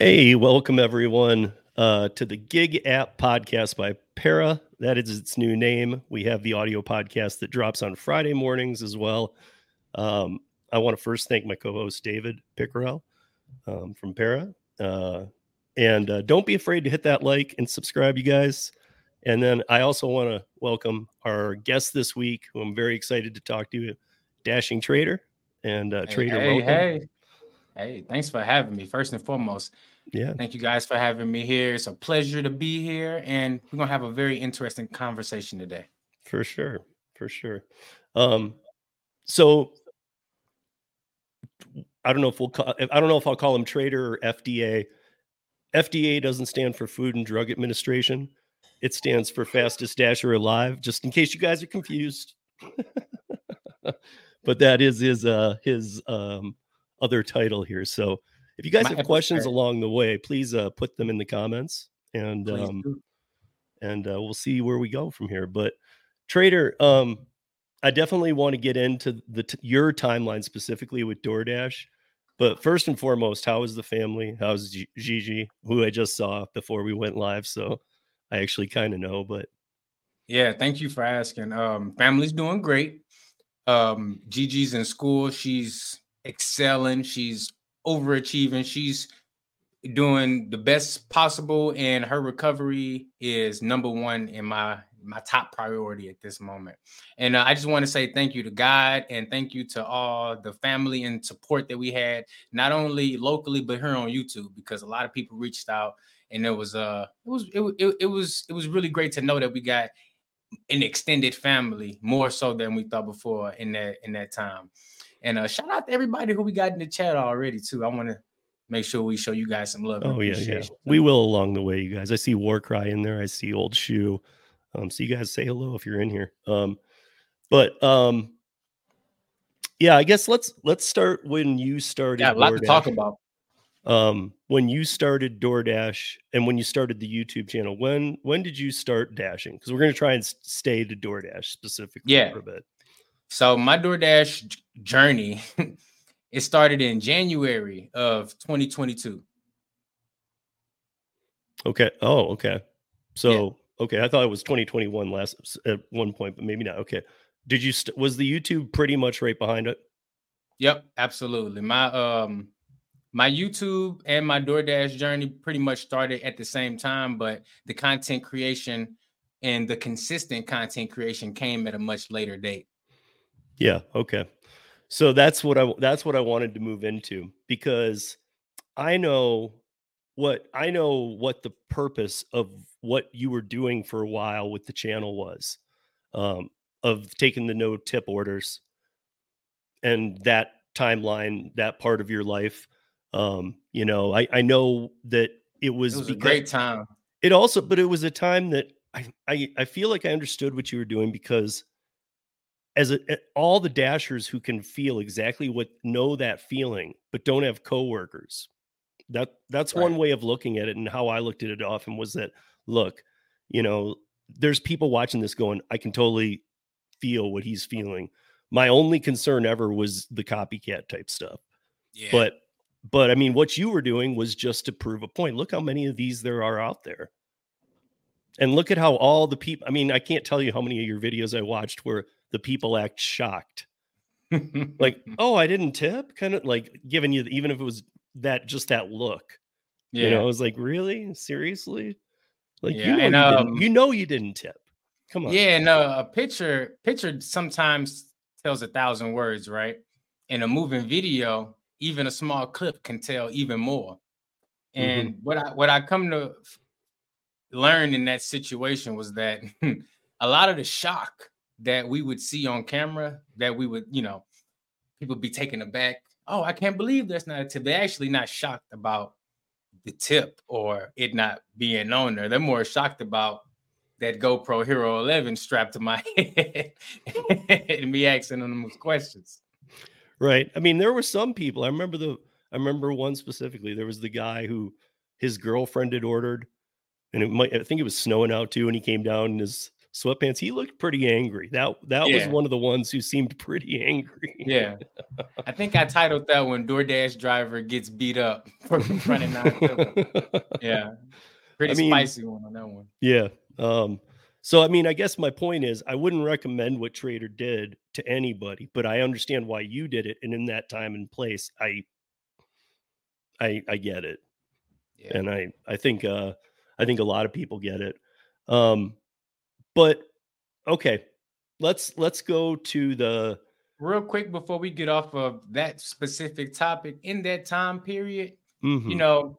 Hey, welcome everyone uh, to the Gig App podcast by Para. That is its new name. We have the audio podcast that drops on Friday mornings as well. Um, I want to first thank my co-host David Pickerel um, from Para, uh, and uh, don't be afraid to hit that like and subscribe, you guys. And then I also want to welcome our guest this week, who I'm very excited to talk to, Dashing Trader. And uh, Hey, Trader, hey, welcome. hey, hey, thanks for having me. First and foremost, Yeah, thank you guys for having me here. It's a pleasure to be here, and we're gonna have a very interesting conversation today. for sure, for sure. Um, so I don't know if we'll call, I don't know if I'll call him Trader or FDA. FDA doesn't stand for Food and Drug Administration. It stands for Fastest Dasher Alive. Just in case you guys are confused. but that is his uh his um other title here. So if you guys My have questions episode. along the way, please uh put them in the comments and um and uh, we'll see where we go from here. But Trader, um I definitely want to get into the t- your timeline specifically with DoorDash. But first and foremost, how is the family? How's G- Gigi, who I just saw before we went live? So I actually kind of know, but Yeah, thank you for asking. Um, family's doing great. Um, Gigi's in school. She's excelling. She's overachieving. She's doing the best possible, and her recovery is number one in my my top priority at this moment. And uh, I just want to say thank you to God and thank you to all the family and support that we had, not only locally but here on YouTube, because a lot of people reached out, and it was uh it was it, it, it was it was really great to know that we got an extended family more so than we thought before in that in that time. And uh shout out to everybody who we got in the chat already too. I want to make sure we show you guys some love. oh yeah, yeah, we will along the way, you guys. I see Warcry in there. I see Old Shoe. Um, so you guys say hello if you're in here. Um, but um, yeah, I guess let's let's start when you started. Yeah, a lot to talk about. um when you started DoorDash and when you started the YouTube channel when when did you start dashing because we're going to try and stay to DoorDash specifically Yeah. for a bit So my DoorDash journey, it started in January of 2022. okay oh okay so okay I thought it was 2021 last at one point but maybe not okay did you st- was the YouTube pretty much right behind it Yep, absolutely. My um my YouTube and my DoorDash journey pretty much started at the same time, but the content creation and the consistent content creation came at a much later date. Yeah. Okay. So that's what I that's what I wanted to move into because I know what I know what the purpose of what you were doing for a while with the channel was, um, of taking the no tip orders and that timeline, that part of your life. Um, you know, I I know that it was, It was a great time. it also but it was a time that I, I i feel like i understood what you were doing because as a, all the dashers who can feel exactly what know that feeling but don't have coworkers. That that's one way of looking at it and how i looked at it often was that look you know there's people watching this going i can totally feel what he's feeling. My only concern ever was the copycat type stuff. Yeah. but but i mean what you were doing was just to prove a point. Look how many of these there are out there. And look at how all the people i mean i can't tell you how many of your videos i watched where the people act shocked. Like oh i didn't tip? Kind of like giving you even if it was that just that look yeah. you know? I was like really? Seriously? Like Yeah, you, know and, you, didn't, um, you know you didn't tip. Come on. Yeah, no, a picture picture sometimes tells a thousand words, right? In a moving video, even a small clip can tell even more. And what I what I come to learn in that situation was that a lot of the shock that we would see on camera, that we would, you know, people be taken aback. Oh, I can't believe that's not a tip. They're actually not shocked about the tip or it not being on there. They're more shocked about that GoPro Hero 11 strapped to my head and me asking them questions. Right. I mean, there were some people. I remember the. I remember one specifically. There was the guy who his girlfriend had ordered, and it might. I think it was snowing out too, and he came down in his sweatpants. He looked pretty angry. That that yeah. was one of the ones who seemed pretty angry. Yeah, I think I titled that one "DoorDash driver gets beat up for running nine." yeah, pretty I mean, spicy one on that one. Yeah. Um. So I mean, I guess my point is, I wouldn't recommend what Trader did to anybody, but I understand why you did it, and in that time and place, I, I, I get it, yeah. and I, I think, uh, I think a lot of people get it. Um, but okay, let's let's go to the real quick before we get off of that specific topic in that time period. Mm-hmm. You know,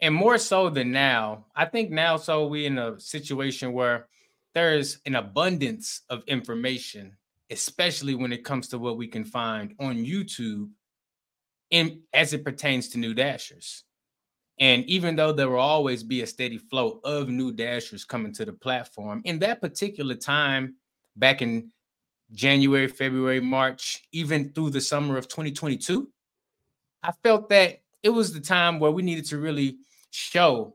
and more so than now, I think now so we in a situation where there's an abundance of information, especially when it comes to what we can find on YouTube in as it pertains to new dashers. And even though there will always be a steady flow of new dashers coming to the platform, in that particular time, back in January, February, March, even through the summer of 2022, I felt that it was the time where we needed to really show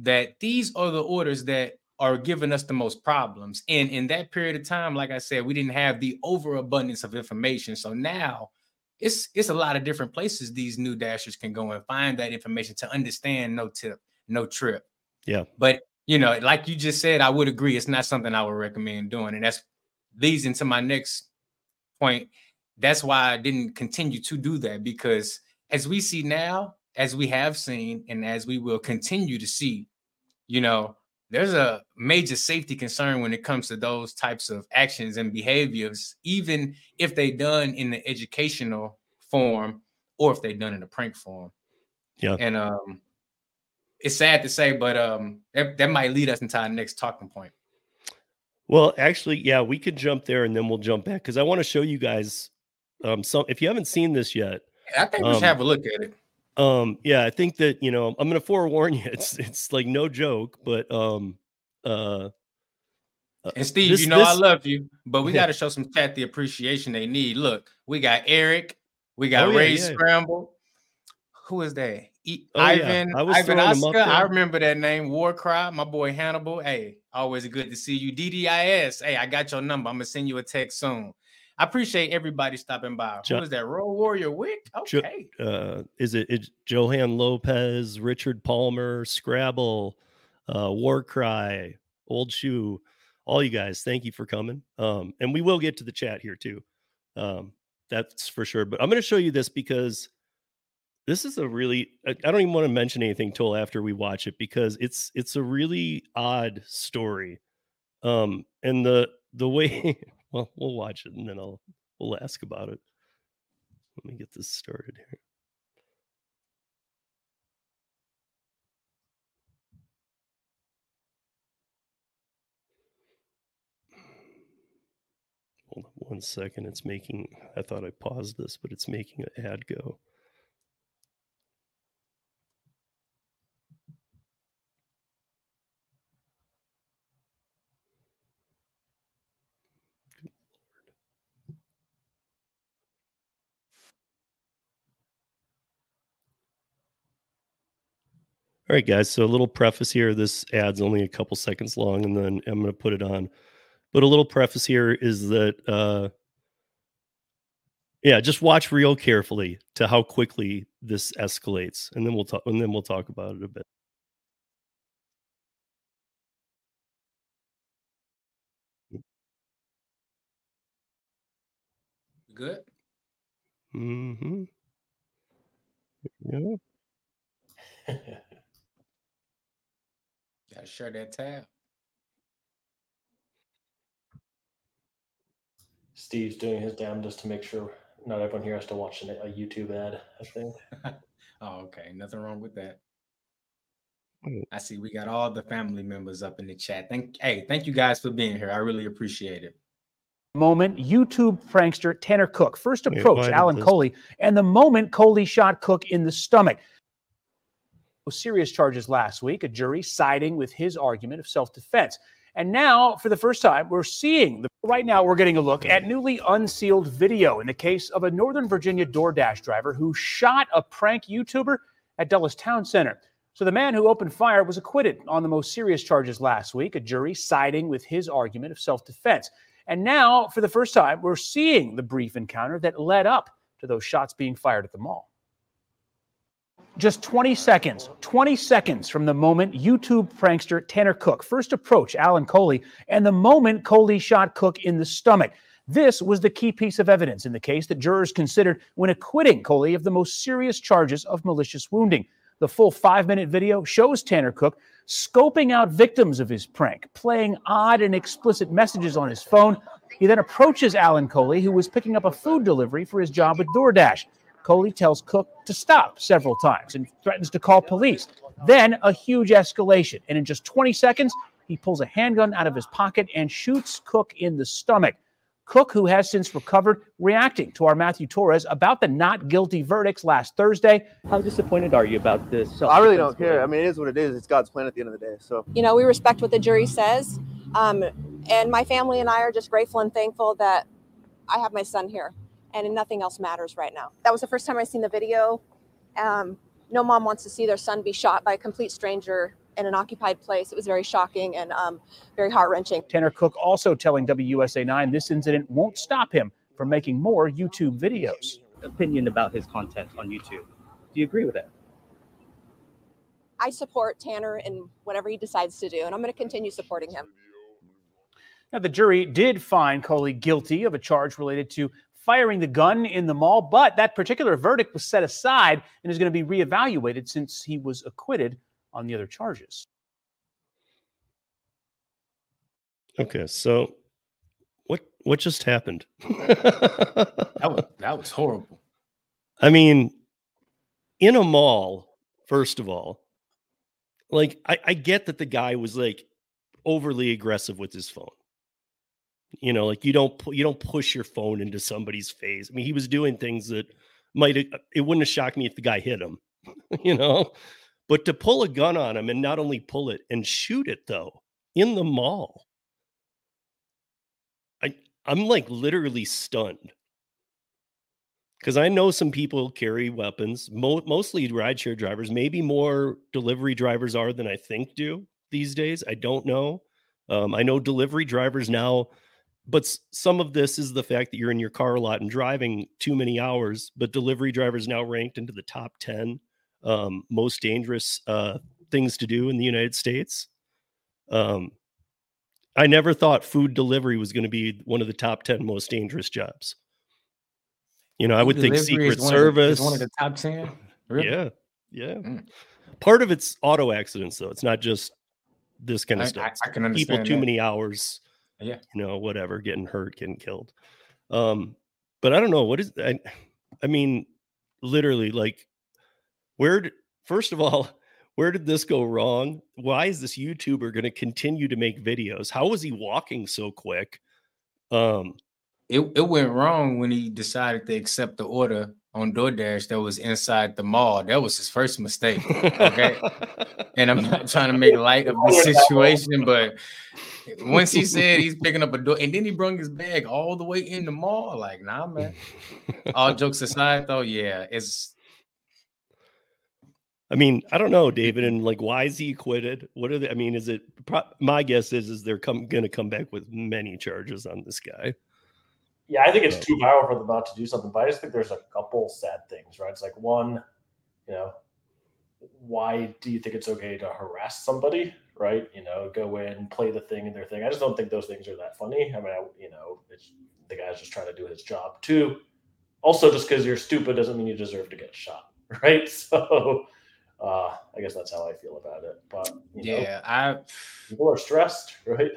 that these are the orders that are giving us the most problems. And in that period of time, like I said, we didn't have the overabundance of information. So now it's it's a lot of different places these new dashers can go and find that information to understand no tip, no trip. Yeah. But you know, like you just said, I would agree. It's not something I would recommend doing. And that's leads into my next point. That's why I didn't continue to do that because as we see now, as we have seen, and as we will continue to see, you know, there's a major safety concern when it comes to those types of actions and behaviors, even if they're done in the educational form or if they're done in a prank form. Yeah. And um it's sad to say, but um that, that might lead us into our next talking point. Well, actually, yeah, we could jump there and then we'll jump back because I want to show you guys um some if you haven't seen this yet. I think we should um, have a look at it. Um, yeah, I think that you know, I'm gonna forewarn you, it's it's like no joke, but um uh, uh and Steve, this, you know this, I love you, but we yeah. got to show some chat the appreciation they need. Look, we got Eric, we got oh, Ray yeah, yeah. Scramble. Who is that? E- oh, Ivan, I Ivan Oscar. I remember that name. Warcry, my boy Hannibal. Hey, always good to see you. DDIS. Hey, I got your number. I'm gonna send you a text soon. I appreciate everybody stopping by. Jo- Who is that? Royal Warrior Wick? Okay. Jo- uh, is it it's Johan Lopez, Richard Palmer, Scrabble, uh, Warcry, Old Shoe, all you guys, thank you for coming. Um, and we will get to the chat here too. Um, that's for sure. But I'm going to show you this because this is a really I don't even want to mention anything till after we watch it because it's it's a really odd story. Um, and the the way Well, we'll watch it and then I'll we'll ask about it. Let me get this started here. Hold on one second. It's making, I thought I paused this, but it's making an ad go. All right, guys. So a little preface here. This ad's only a couple seconds long, and then I'm going to put it on. But a little preface here is that, uh, yeah, just watch real carefully to how quickly this escalates, and then we'll talk. And then we'll talk about it a bit. Good. Mm-hmm. Yeah. Gotta share that tab. Steve's doing his damnedest to make sure not everyone here has to watch a YouTube ad. I think. oh, okay. Nothing wrong with that. Mm. I see we got all the family members up in the chat. Thank hey, thank you guys for being here. I really appreciate it. Moment, YouTube prankster Tanner Cook first approached Alan Colie, and the moment Colie shot Cook in the stomach serious charges last week, a jury siding with his argument of self defense. And now, for the first time, we're seeing the, right now, we're getting a look at newly unsealed video in the case of a Northern Virginia DoorDash driver who shot a prank YouTuber at Dulles Town Center. So the man who opened fire was acquitted on the most serious charges last week, a jury siding with his argument of self defense. And now, for the first time, we're seeing the brief encounter that led up to those shots being fired at the mall. Just 20 seconds, 20 seconds from the moment YouTube prankster Tanner Cook first approached Alan Colie and the moment Colie shot Cook in the stomach. This was the key piece of evidence in the case that jurors considered when acquitting Colie of the most serious charges of malicious wounding. The full five minute video shows Tanner Cook scoping out victims of his prank, playing odd and explicit messages on his phone. He then approaches Alan Colie, who was picking up a food delivery for his job with DoorDash. Colie tells Cook to stop several times and threatens to call police. Then a huge escalation. And in just 20 seconds, he pulls a handgun out of his pocket and shoots Cook in the stomach. Cook, who has since recovered, reacting to our Matthew Torres about the not guilty verdicts last Thursday. How disappointed are you about this? I really don't care. I mean, it is what it is. It's God's plan at the end of the day. So, you know, we respect what the jury says. Um, and my family and I are just grateful and thankful that I have my son here and nothing else matters right now. That was the first time I seen the video. Um, no mom wants to see their son be shot by a complete stranger in an occupied place. It was very shocking and um, very heart wrenching. Tanner Cook also telling WUSA 9 this incident won't stop him from making more YouTube videos. Opinion about his content on YouTube. Do you agree with that? I support Tanner in whatever he decides to do, and I'm going to continue supporting him. Now, the jury did find Colie guilty of a charge related to firing the gun in the mall, but that particular verdict was set aside and is going to be reevaluated since he was acquitted on the other charges. Okay, so what what just happened? that was that was horrible. I mean, in a mall, first of all, like I, I get that the guy was like overly aggressive with his phone. You know, like you don't you don't push your phone into somebody's face. I mean, he was doing things that might it wouldn't have shocked me if the guy hit him. you know, but to pull a gun on him and not only pull it and shoot it though in the mall. I I'm like literally stunned. Cuz I know some people carry weapons, mo- mostly rideshare drivers, maybe more delivery drivers are than I think do these days. I don't know. Um, I know delivery drivers now but some of this is the fact that you're in your car a lot and driving too many hours but delivery drivers now ranked into the top 10 um, most dangerous uh, things to do in the United States. Um, I never thought food delivery was going to be one of the top 10 most dangerous jobs. You know, I would think Secret Service. One of, the, one of the top 10. Really? Yeah. Yeah. Mm. Part of it's auto accidents, though. It's not just this kind of I, stuff. I, I, can understand people too that. many hours. Yeah. You know, whatever, getting hurt, getting killed. Um, but I don't know. What is I I mean, literally, like where did, first of all, where did this go wrong? Why is this YouTuber going to continue to make videos? How was he walking so quick? Um, it, it went wrong when he decided to accept the order on DoorDash that was inside the mall. That was his first mistake. Okay. and I'm not trying to make light of the situation, but once he said he's picking up a door, and then he brought his bag all the way in the mall, like, nah, man. all jokes aside, though, yeah, it's I mean, I don't know, David, and like, why is he acquitted? What are they? I mean, is it? My guess is, is they're come going to come back with many charges on this guy. Yeah, I think it's too powerful for them not to do something, but I just think there's a couple sad things, right? It's like one, you know, why do you think it's okay to harass somebody, right? You know, go in, play the thing and their thing. I just don't think those things are that funny. I mean, I, you know, it's the guy's just trying to do his job. too. also just because you're stupid doesn't mean you deserve to get shot, right? So uh, I guess that's how I feel about it. But yeah, know, I people are stressed, right?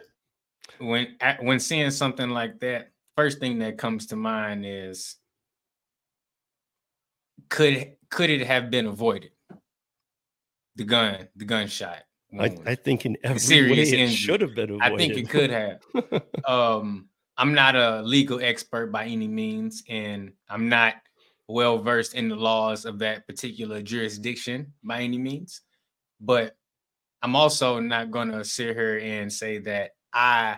When when seeing something like that, first thing that comes to mind is could could it have been avoided? The gun, the gunshot. I, I, think in every serious way it should have been avoided. I think it could have. um, I'm not a legal expert by any means, and I'm not well versed in the laws of that particular jurisdiction by any means. But I'm also not going to sit here and say that I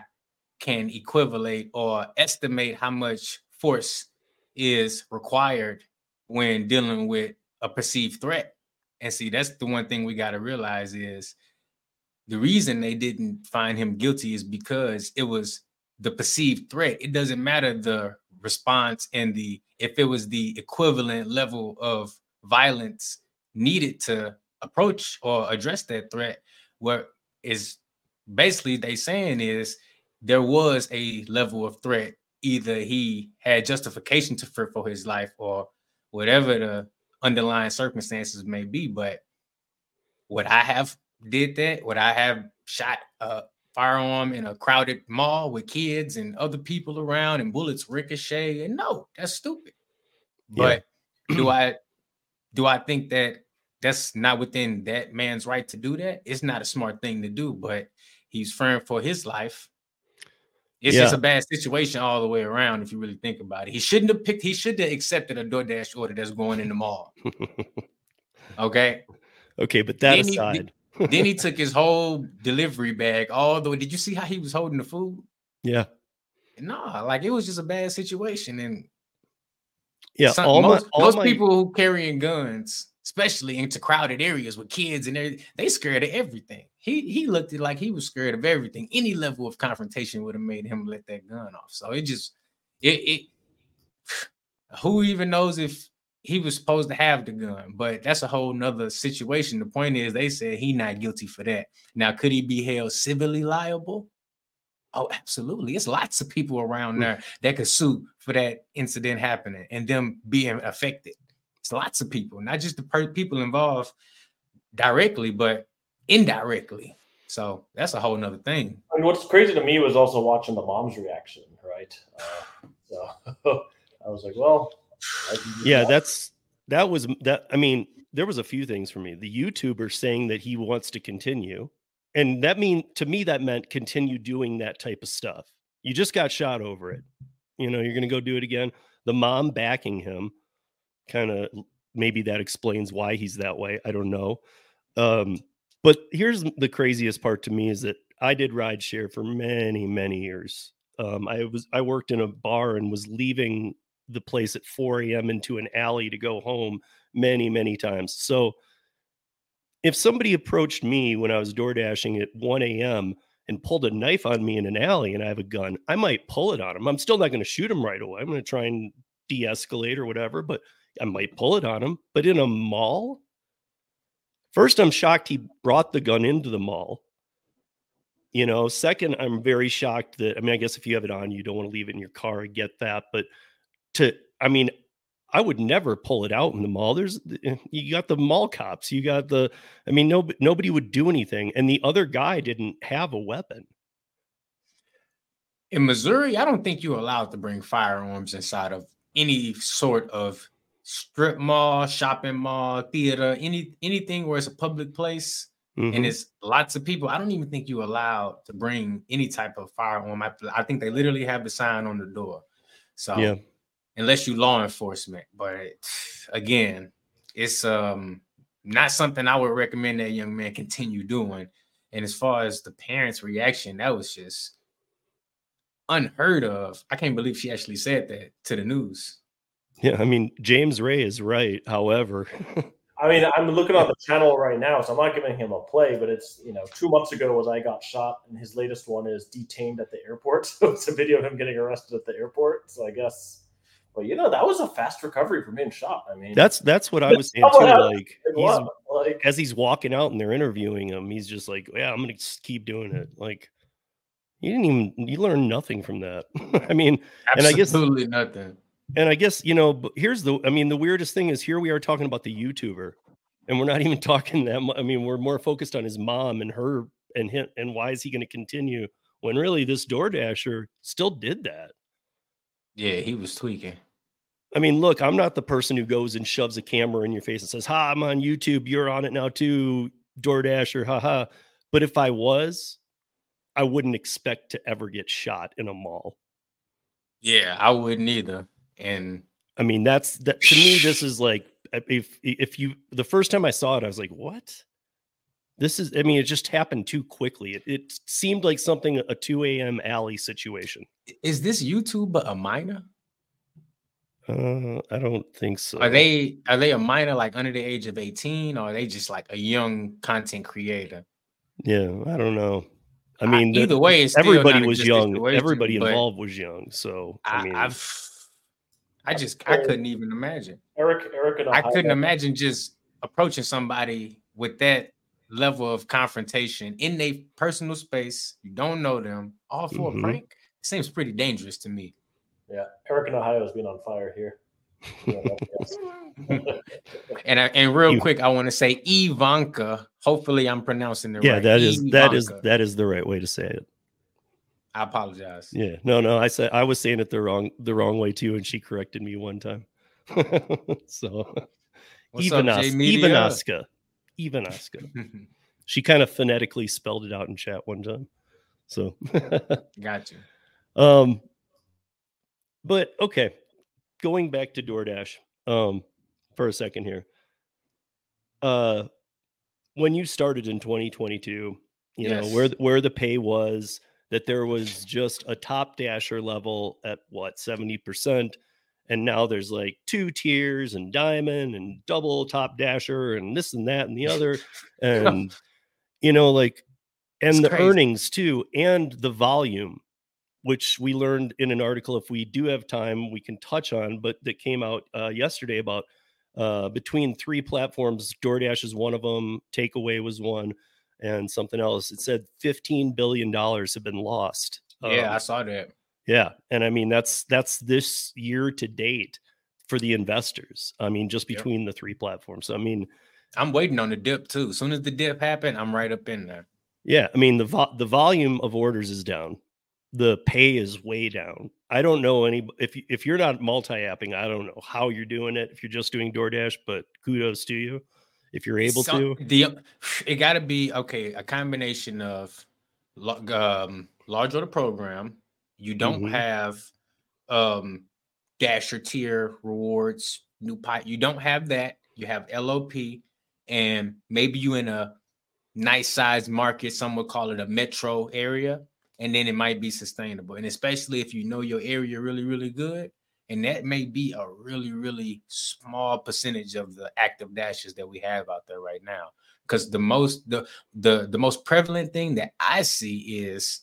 can equivalate or estimate how much force is required when dealing with a perceived threat. And see, that's the one thing we got to realize is the reason they didn't find him guilty is because it was the perceived threat. It doesn't matter the response and the if it was the equivalent level of violence needed to approach or address that threat. What is basically they saying is there was a level of threat. Either he had justification to fear for his life or whatever the underlying circumstances may be. But would I have did that? Would I have shot a firearm in a crowded mall with kids and other people around and bullets ricochet? And no, that's stupid. But do I do I think that that's not within that man's right to do that? It's not a smart thing to do, but he's fearing for his life. It's yeah. just a bad situation all the way around if you really think about it. He shouldn't have picked, he should have accepted a DoorDash order that's going in the mall. okay. Okay, but that then aside. He, then he took his whole delivery bag all the way. Did you see how he was holding the food? Yeah. No, like it was just a bad situation. And yeah, some, all most, my, all most my... people who carrying guns especially into crowded areas with kids and everything. They scared of everything. He he looked at like he was scared of everything. Any level of confrontation would have made him let that gun off. So it just it it who even knows if he was supposed to have the gun, but that's a whole nother situation. The point is they said he not guilty for that. Now, could he be held civilly liable? Oh, absolutely. It's lots of people around mm. there that could sue for that incident happening and them being affected. It's lots of people, not just the per- people involved directly, but indirectly. So that's a whole nother thing. And what's crazy to me was also watching the mom's reaction, right? Uh, so I was like, well, yeah, that's that was that. I mean, there was a few things for me. The YouTuber saying that he wants to continue, and that mean to me that meant continue doing that type of stuff. You just got shot over it. You know, you're going to go do it again. The mom backing him kind of maybe that explains why he's that way. I don't know. Um, but here's the craziest part to me is that I did ride share for many, many years. Um, I was I worked in a bar and was leaving the place at 4 a.m. into an alley to go home many, many times. So if somebody approached me when I was door dashing at 1 a.m. and pulled a knife on me in an alley and I have a gun, I might pull it on him. I'm still not going to shoot him right away. I'm going to try and de-escalate or whatever, but I might pull it on him. But in a mall, first, I'm shocked he brought the gun into the mall. You know, second, I'm very shocked that I mean, I guess if you have it on, you don't want to leave it in your car. I get that, but to I mean, I would never pull it out in the mall. There's eh, you got the mall cops, you got the I mean, no nobody would do anything, and the other guy didn't have a weapon. In Missouri, I don't think you're allowed to bring firearms inside of any sort of strip mall, shopping mall, theater, any anything where it's a public place mm-hmm. and it's lots of people. I don't even think you're allowed to bring any type of firearm. I, I think they literally have the sign on the door. So yeah. unless you law enforcement, but again, it's um not something I would recommend that young man continue doing. And as far as the parents' reaction, that was just unheard of. I can't believe she actually said that to the news. Yeah, I mean James Ray is right. However, I mean I'm looking on the channel right now, so I'm not giving him a play, but it's you know two months ago was I got shot, and his latest one is detained at the airport. So it's a video of him getting arrested at the airport. So I guess, well, you know that was a fast recovery from being shot. I mean, that's that's what I was saying too. Like, he's, like as he's walking out and they're interviewing him, he's just like, yeah, I'm gonna keep doing it. Like. You didn't even you learned nothing from that. I mean, absolutely and I guess, nothing and I guess, you know, here's the I mean, the weirdest thing is here we are talking about the YouTuber, and we're not even talking that I mean, we're more focused on his mom and her and him and why is he going to continue when really this DoorDasher still did that. Yeah, he was tweaking. I mean, look, I'm not the person who goes and shoves a camera in your face and says, Ha, I'm on YouTube, you're on it now too, DoorDasher, haha. But if I was, I wouldn't expect to ever get shot in a mall. Yeah, I wouldn't either. And I mean, that's that to me, this is like if if you the first time I saw it, I was like, what? This is, I mean, it just happened too quickly. It, it seemed like something a 2 a.m. alley situation. Is this YouTube a minor? Uh, I don't think so. Are they are they a minor like under the age of 18 or are they just like a young content creator? Yeah, I don't know. I mean, I, either way, it's everybody was young. Everybody involved was young. So I, I mean, I've I just I couldn't even imagine. Eric, Eric, and I couldn't imagine just approaching somebody with that level of confrontation in their personal space. You don't know them, all for mm-hmm. a prank. It seems pretty dangerous to me. Yeah, Eric in Ohio has been on fire here. and I, and real quick, I want to say Ivanka. Hopefully, I'm pronouncing it yeah, right. Yeah, that is Ivanka. that is that is the right way to say it. I apologize. Yeah, no, no, I said I was saying it the wrong the wrong way too, and she corrected me one time. so, even Aska, even Ivanaska, she kind of phonetically spelled it out in chat one time. So, got you. Um, but okay, going back to DoorDash um, for a second here. Uh, when you started in 2022, you yes. know where where the pay was, that there was just a top dasher level at what 70%, and now there's like two tiers and diamond and double top dasher and this and that and the other, and you know like and it's the crazy. earnings too and the volume which we learned in an article. If we do have time, we can touch on, but that came out uh, yesterday about uh, between three platforms. DoorDash is one of them. Takeaway was one, and something else. It said fifteen billion dollars have been lost. Yeah, um, I saw that. Yeah, and I mean that's that's this year to date for the investors. I mean, just between yep. the three platforms. I mean, I'm waiting on the dip too. As soon as the dip happened, I'm right up in there. Yeah, I mean the vo- the volume of orders is down the pay is way down. I don't know any if if you're not multi-apping, I don't know how you're doing it if you're just doing DoorDash, but kudos to you if you're able so, to. The it got to be okay, a combination of um, large order program. You don't mm-hmm. have um dasher tier rewards, new pot. You don't have that. You have LOP, and maybe you in a nice size market. Some would call it a metro area and then it might be sustainable. And especially if you know your area really, really good, and that may be a really, really small percentage of the active dashes that we have out there right now. Because the most the the the most prevalent thing that I see is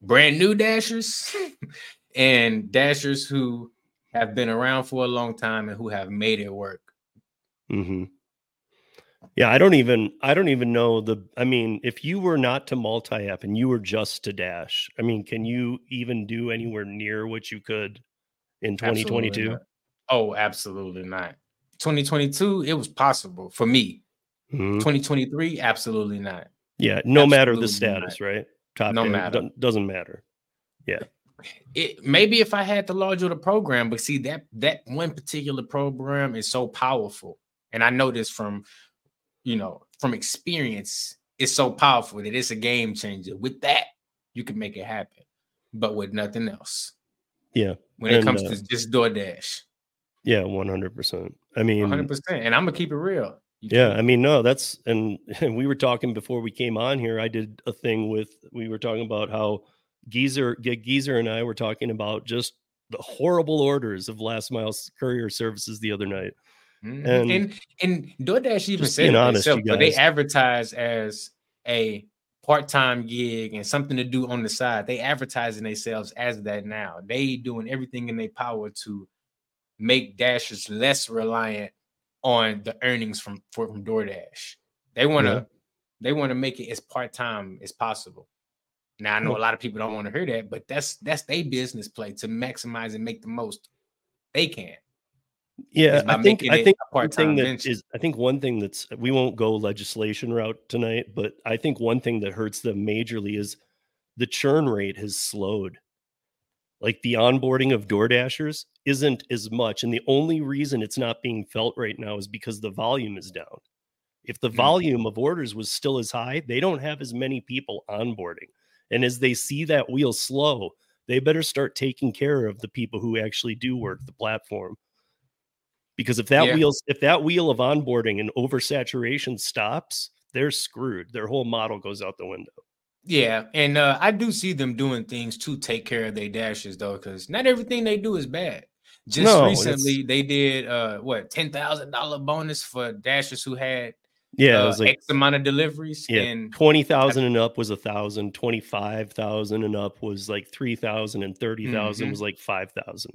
brand new dashers and dashers who have been around for a long time and who have made it work. Mm-hmm. Yeah, I don't even I don't even know the I mean, if you were not to multi-app and you were just to dash, I mean, can you even do anywhere near what you could in 2022? Absolutely oh, absolutely not. 2022, it was possible for me. Mm-hmm. 2023, absolutely not. Yeah, no absolutely matter the status, not. right? Top no matter. Doesn't matter. Yeah. It maybe if I had the large order program, but see that that one particular program is so powerful. And I know this from you know, from experience, it's so powerful that it's a game changer. With that, you can make it happen, but with nothing else. Yeah. When and, it comes uh, to just DoorDash. Yeah, 100%. I mean, 100%. And I'm going to keep it real. You yeah, I mean, no, that's and, and we were talking before we came on here. I did a thing with we were talking about how Geezer Geezer and I were talking about just the horrible orders of last mile courier services the other night. Mm-hmm. And, and and DoorDash even said honest, themselves, but they advertise as a part-time gig and something to do on the side. They advertising themselves as that now. They doing everything in their power to make Dashers less reliant on the earnings from from DoorDash. They want to yeah. they want to make it as part-time as possible. Now I know a lot of people don't want to hear that, but that's that's their business play to maximize and make the most they can. Yeah, I think I think one thing that is I think one thing that's we won't go legislation route tonight, but I think one thing that hurts them majorly is the churn rate has slowed. Like the onboarding of DoorDashers isn't as much, and the only reason it's not being felt right now is because the volume is down. If the mm. volume of orders was still as high, they don't have as many people onboarding. And as they see that wheel slow, they better start taking care of the people who actually do work the platform because if that yeah. wheel if that wheel of onboarding and oversaturation stops they're screwed their whole model goes out the window yeah and uh, i do see them doing things to take care of their dashes though because not everything they do is bad Just No, recently, they did uh what ten thousand dollar bonus for dashers who had Yeah, it uh, was like X amount of deliveries. yeah, And twenty thousand and up was a thousand. twenty five thousand and up was like three thousand, and thirty thousand Mhm. was like five thousand.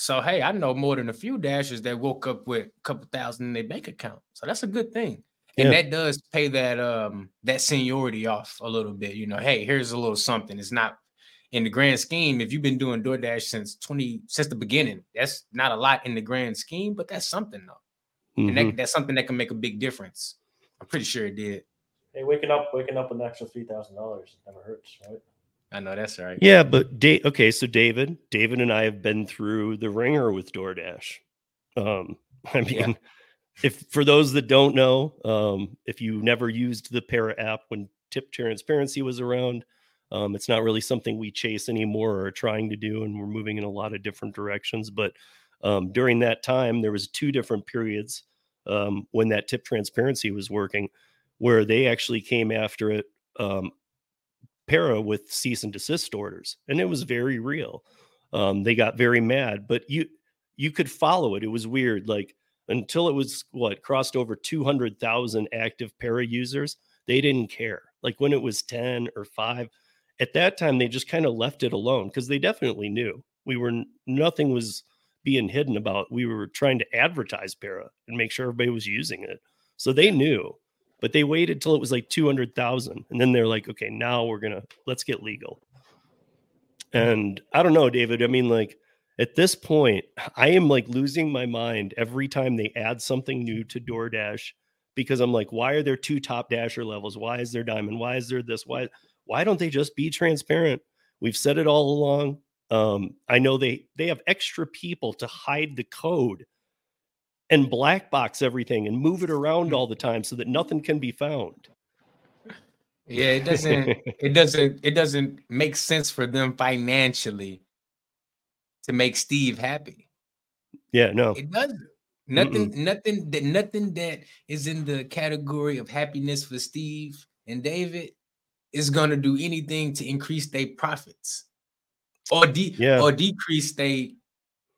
So hey, I know more than a few dashers that woke up with a couple thousand in their bank account. So that's a good thing. And that does pay that um that seniority off a little bit. You know, hey, here's a little something. It's not in the grand scheme. If you've been doing DoorDash since 20 since the beginning, that's not a lot in the grand scheme, but that's something though. And Mhm. that, that's something that can make a big difference. I'm pretty sure it did. Hey, waking up, waking up with an extra three thousand dollars never hurts, right? I know that's right. Yeah, but da- okay, so David, David and I have been through the ringer with DoorDash. Um, I mean, Yeah. if for those that don't know, um, if you never used the Para app when tip transparency was around, um, it's not really something we chase anymore or are trying to do, and we're moving in a lot of different directions. But um, during that time, there was two different periods um, when that tip transparency was working, where they actually came after it um, para with cease and desist orders, and it was very real. Um, they got very mad, but you you could follow it. It was weird, like until it was what crossed over two hundred thousand active para users, they didn't care. Like when it was ten or five, at that time they just kind of left it alone because they definitely knew we were nothing was being hidden about. We were trying to advertise para and make sure everybody was using it, so they knew but they waited till it was like 200,000 and then they're like okay now we're going to let's get legal. And I don't know David, I mean like at this point I am like losing my mind every time they add something new to DoorDash because I'm like why are there two top dasher levels? Why is there diamond? Why is there this? Why why don't they just be transparent? We've said it all along. Um, I know they they have extra people to hide the code and black box everything and move it around hmm. all the time so that nothing can be found. Yeah, it doesn't it doesn't it doesn't make sense for them financially to make Steve happy. Yeah, no. It doesn't. Nothing, nothing that nothing that is in the category of happiness for Steve and David is gonna do anything to increase their profits or de- Yeah. or decrease their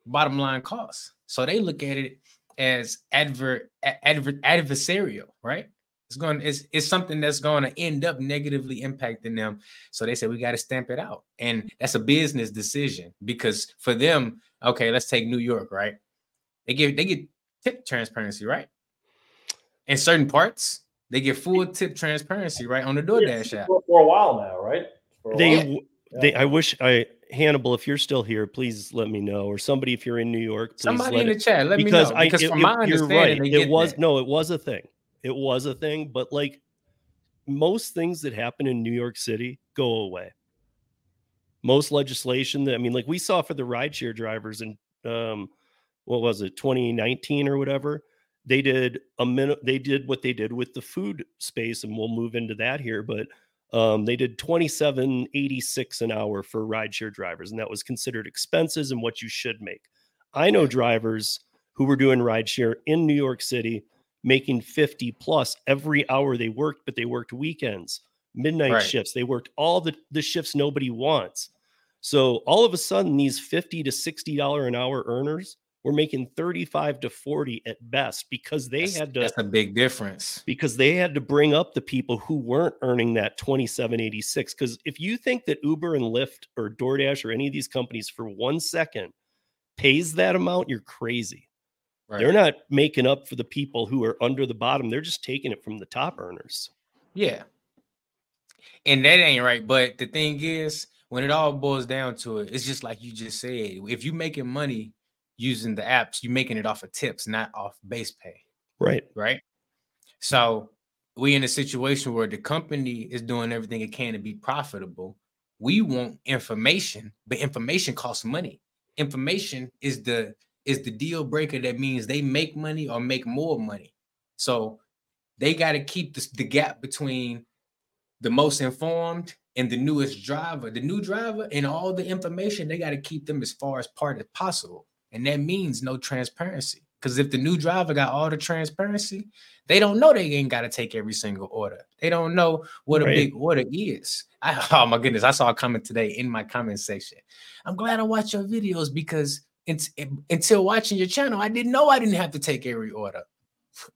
bottom line costs. So they look at it as adver, adver adversarial, right? It's going it's, it's something that's going to end up negatively impacting them. So they said we got to stamp it out. And that's a business decision because for them, okay, let's take New York, right? They get they get tip transparency, right? In certain parts, they get full tip transparency, right? On the DoorDash app. For, for a while now, right? For a They while. w- they I wish I Hannibal, if you're still here, please let me know. Or somebody, if you're in New York, please Somebody let in the it- chat, let me because know. I Because it- from it- my you're understanding, right. It was that. no, it was a thing. It was a thing, but like most things that happen in New York City go away. Most legislation that I mean, like we saw for the rideshare drivers in um, what was it, 2019 or whatever. They did a minute. They did what they did with the food space, and we'll move into that here. But um, they did 27.86 an hour for rideshare drivers, and that was considered expenses and what you should make. I know drivers who were doing rideshare in New York City making 50 plus every hour they worked, but they worked weekends, midnight Right. shifts. They worked all the, the shifts nobody wants. So all of a sudden, these 50 to 60 dollar an hour earners were making 35 to 40 at best because they That's, had to that's a big difference. because they had to bring up the people who weren't earning that 2786 because if you think that uber and lyft or doordash or any of these companies for one second pays that amount you're crazy Right. they're not making up for the people who are under the bottom they're just taking it from the top earners Yeah. And that ain't right. But the thing is, when it all boils down to it, it's just like you just said. If you're making money using the apps, you're making it off of tips, not off base pay, right right? So we in a situation where the company is doing everything it can to be profitable. We want information, but information costs money. Information is the is the deal breaker that means they make money or make more money. So they got to keep this, the gap between the most informed and the newest driver. The new driver and all the information, they got to keep them as far as part as possible. And that means no transparency. Because if the new driver got all the transparency, they don't know they ain't got to take every single order. They don't know what a Right. big order is. I, oh my goodness, I saw a comment today in my comment section. I'm glad I watch your videos because until watching your channel, I didn't know I didn't have to take every order.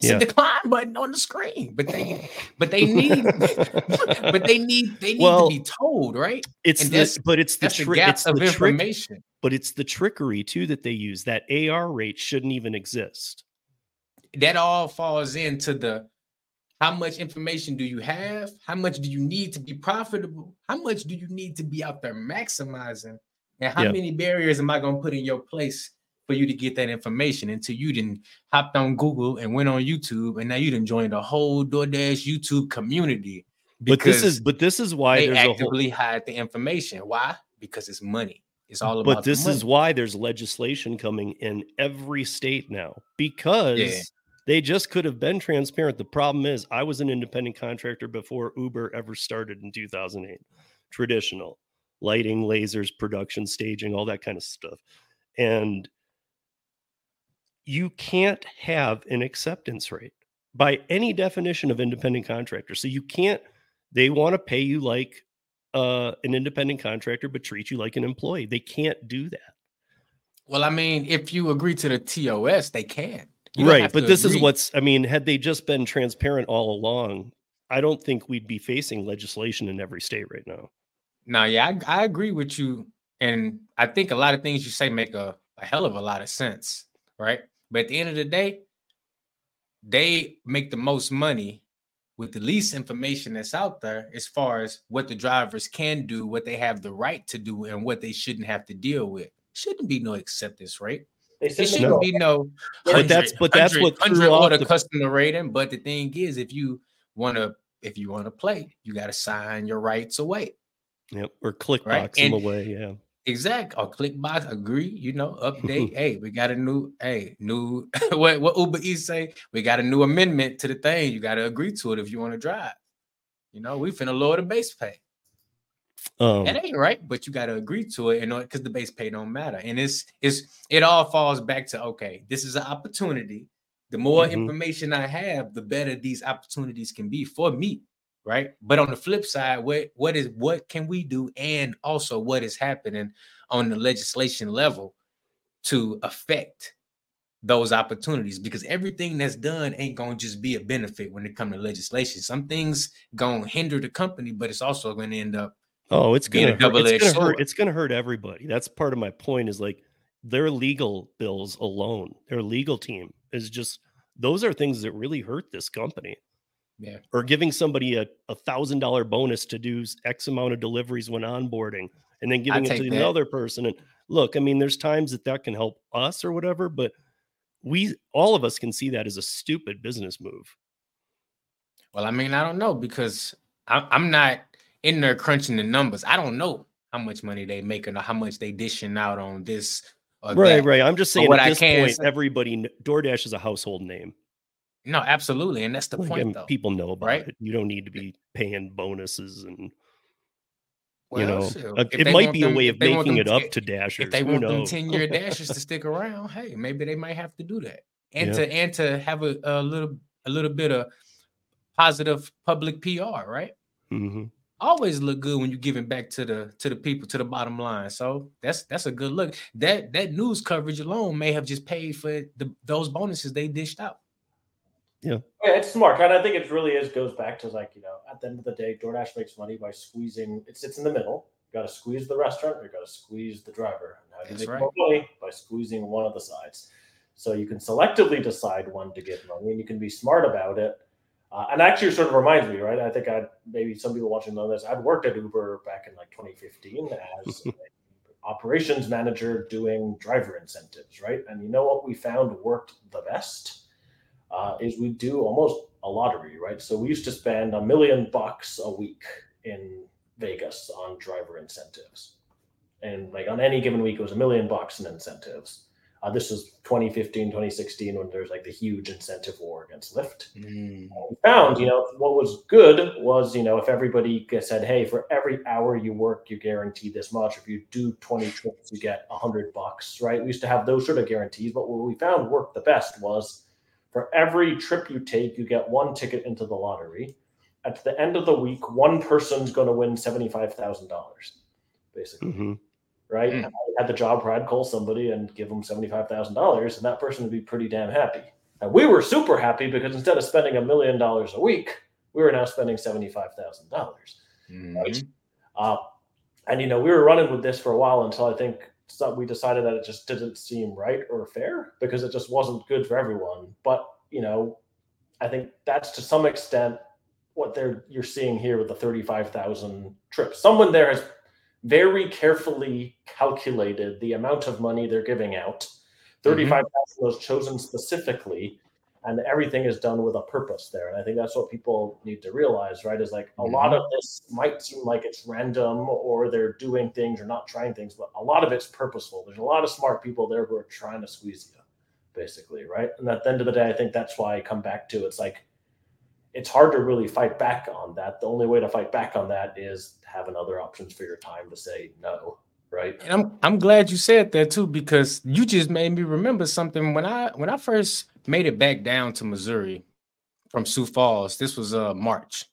It's yeah. a decline button on the screen, but they, but they need, but they need, they need well, to be told, right? It's this, but it's the, tri- it's of the information. Trick, but it's the trickery too that they use. That AR rate shouldn't even exist. That all falls into the how much information do you have? How much do you need to be profitable? How much do you need to be out there maximizing? And how many barriers am I going to put in your place for you to get that information until you didn't hopped on Google and went on YouTube and now you didn't join the whole DoorDash YouTube community. But this is but this is why they actively whole... hide the information. Why? Because it's money. It's all about. But this is why there's legislation coming in every state now because yeah. they just could have been transparent. The problem is, I was an independent contractor before Uber ever started in 2008. Traditional lighting, lasers, production, staging, all that kind of stuff, and you can't have an acceptance rate by any definition of independent contractor. So you can't, they want to pay you like uh, an independent contractor, but treat you like an employee. They can't do that. Well, I mean, if you agree to the TOS, they can. Right. But this agree. is what's, I mean, had they just been transparent all along, I don't think we'd be facing legislation in every state right now. Now, yeah, I, I agree with you. And I think a lot of things you say make a, a hell of a lot of sense. Right. But at the end of the day, they make the most money with the least information that's out there as far as what the drivers can do, what they have the right to do, and what they shouldn't have to deal with. Shouldn't be no acceptance rate. It shouldn't no. be no. But that's but that's what hundred order the... customer rating. But the thing is, if you want to, if you want to play, you got to sign your rights away. Yep, or click right? box them away. Yeah, Exact or click box, agree, you know, update. hey, we got a new, hey, new what what Uber Eats say? We got a new amendment to the thing. You got to agree to it if you want to drive. You know, we finna lower the base pay. Um, that ain't right, but you got to agree to it, you know, because the base pay don't matter. And it's it's it all falls back to okay, this is an opportunity. The more mm-hmm. information I have, the better these opportunities can be for me right? But on the flip side, what what is what can we do, and also what is happening on the legislation level to affect those opportunities? Because everything that's done ain't gonna just be a benefit when it comes to legislation. Some things gonna hinder the company, but it's also gonna end up. Oh, it's gonna, hurt, it's gonna hurt. It's gonna hurt everybody. That's part of my point. Is like their legal bills alone, their legal team is just those are things that really hurt this company. Yeah. Or giving somebody a, a thousand dollar bonus to do X amount of deliveries when onboarding and then giving it to that. another person. And look, I mean, there's times that that can help us or whatever, but we, all of us can see that as a stupid business move. Well, I mean, I don't know because I, I'm not in there crunching the numbers. I don't know how much money they making or how much they dishing out on this. right, that. right. I'm just saying at this point, say, everybody, DoorDash is a household name. No, absolutely, and that's the point. Though, people know about right? it. You don't need to be paying bonuses and well, you know, it might be them, a way of making it up to dashers. If they want them ten year dashers to stick around, hey, maybe they might have to do that, and yeah. to and to have a, a little a little bit of positive public PR, right? Mm-hmm. Always look good when you're giving back to the to the people to the bottom line. So that's that's a good look. That that news coverage alone may have just paid for the, those bonuses they dished out. Yeah. Yeah, it's smart. And I think it really is goes back to like, you know, at the end of the day, DoorDash makes money by squeezing it sits in the middle. You gotta squeeze the restaurant, you gotta squeeze the driver. And how do you make right. more money? By squeezing one of the sides. So you can selectively decide when to give money and you can be smart about it. Uh, and actually sort of reminds me, right? I think I maybe some people watching know this. I'd worked at Uber back in like 2015 as operations manager doing driver incentives, right? And you know what we found worked the best? Uh, is we do almost a lottery, right? So we used to spend a million bucks a week in Vegas on driver incentives. And like on any given week, it was a million bucks in incentives. Uh, this was 2015, 2016, when there's like the huge incentive war against Lyft. Mm. We found, you know, what was good was, you know, if everybody said, hey, for every hour you work, you guarantee this much. If you do 20 trips, you get 100 bucks, right? We used to have those sort of guarantees. But what we found worked the best was for every trip you take, you get one ticket into the lottery. At the end of the week, one person's going to win $75,000, basically. Mm-hmm. right? Mm. I had the job where I'd call somebody and give them $75,000 and that person would be pretty damn happy. And we were super happy because instead of spending a million dollars a week, we were now spending $75,000. dollars mm-hmm. right? Uh, and, you know, we were running with this for a while until I think we decided that it just didn't seem right or fair because it just wasn't good for everyone. But, you know, I think that's to some extent what they're you're seeing here with the 35,000 trips. Someone there has very carefully calculated the amount of money they're giving out. Mm-hmm. 35,000 mm-hmm. was chosen specifically and everything is done with a purpose there. And I think that's what people need to realize, right? Is like a mm-hmm. lot of this might seem like it's random or they're doing things or not trying things, but a lot of it's purposeful. There's a lot of smart people there who are trying to squeeze you, basically, right? And at the end of the day, I think that's why I come back to it's like it's hard to really fight back on that. The only way to fight back on that is having other options for your time to say no, right? And I'm I'm glad you said that too because you just made me remember something when I when I first made it back down to Missouri from Sioux Falls. This was uh March.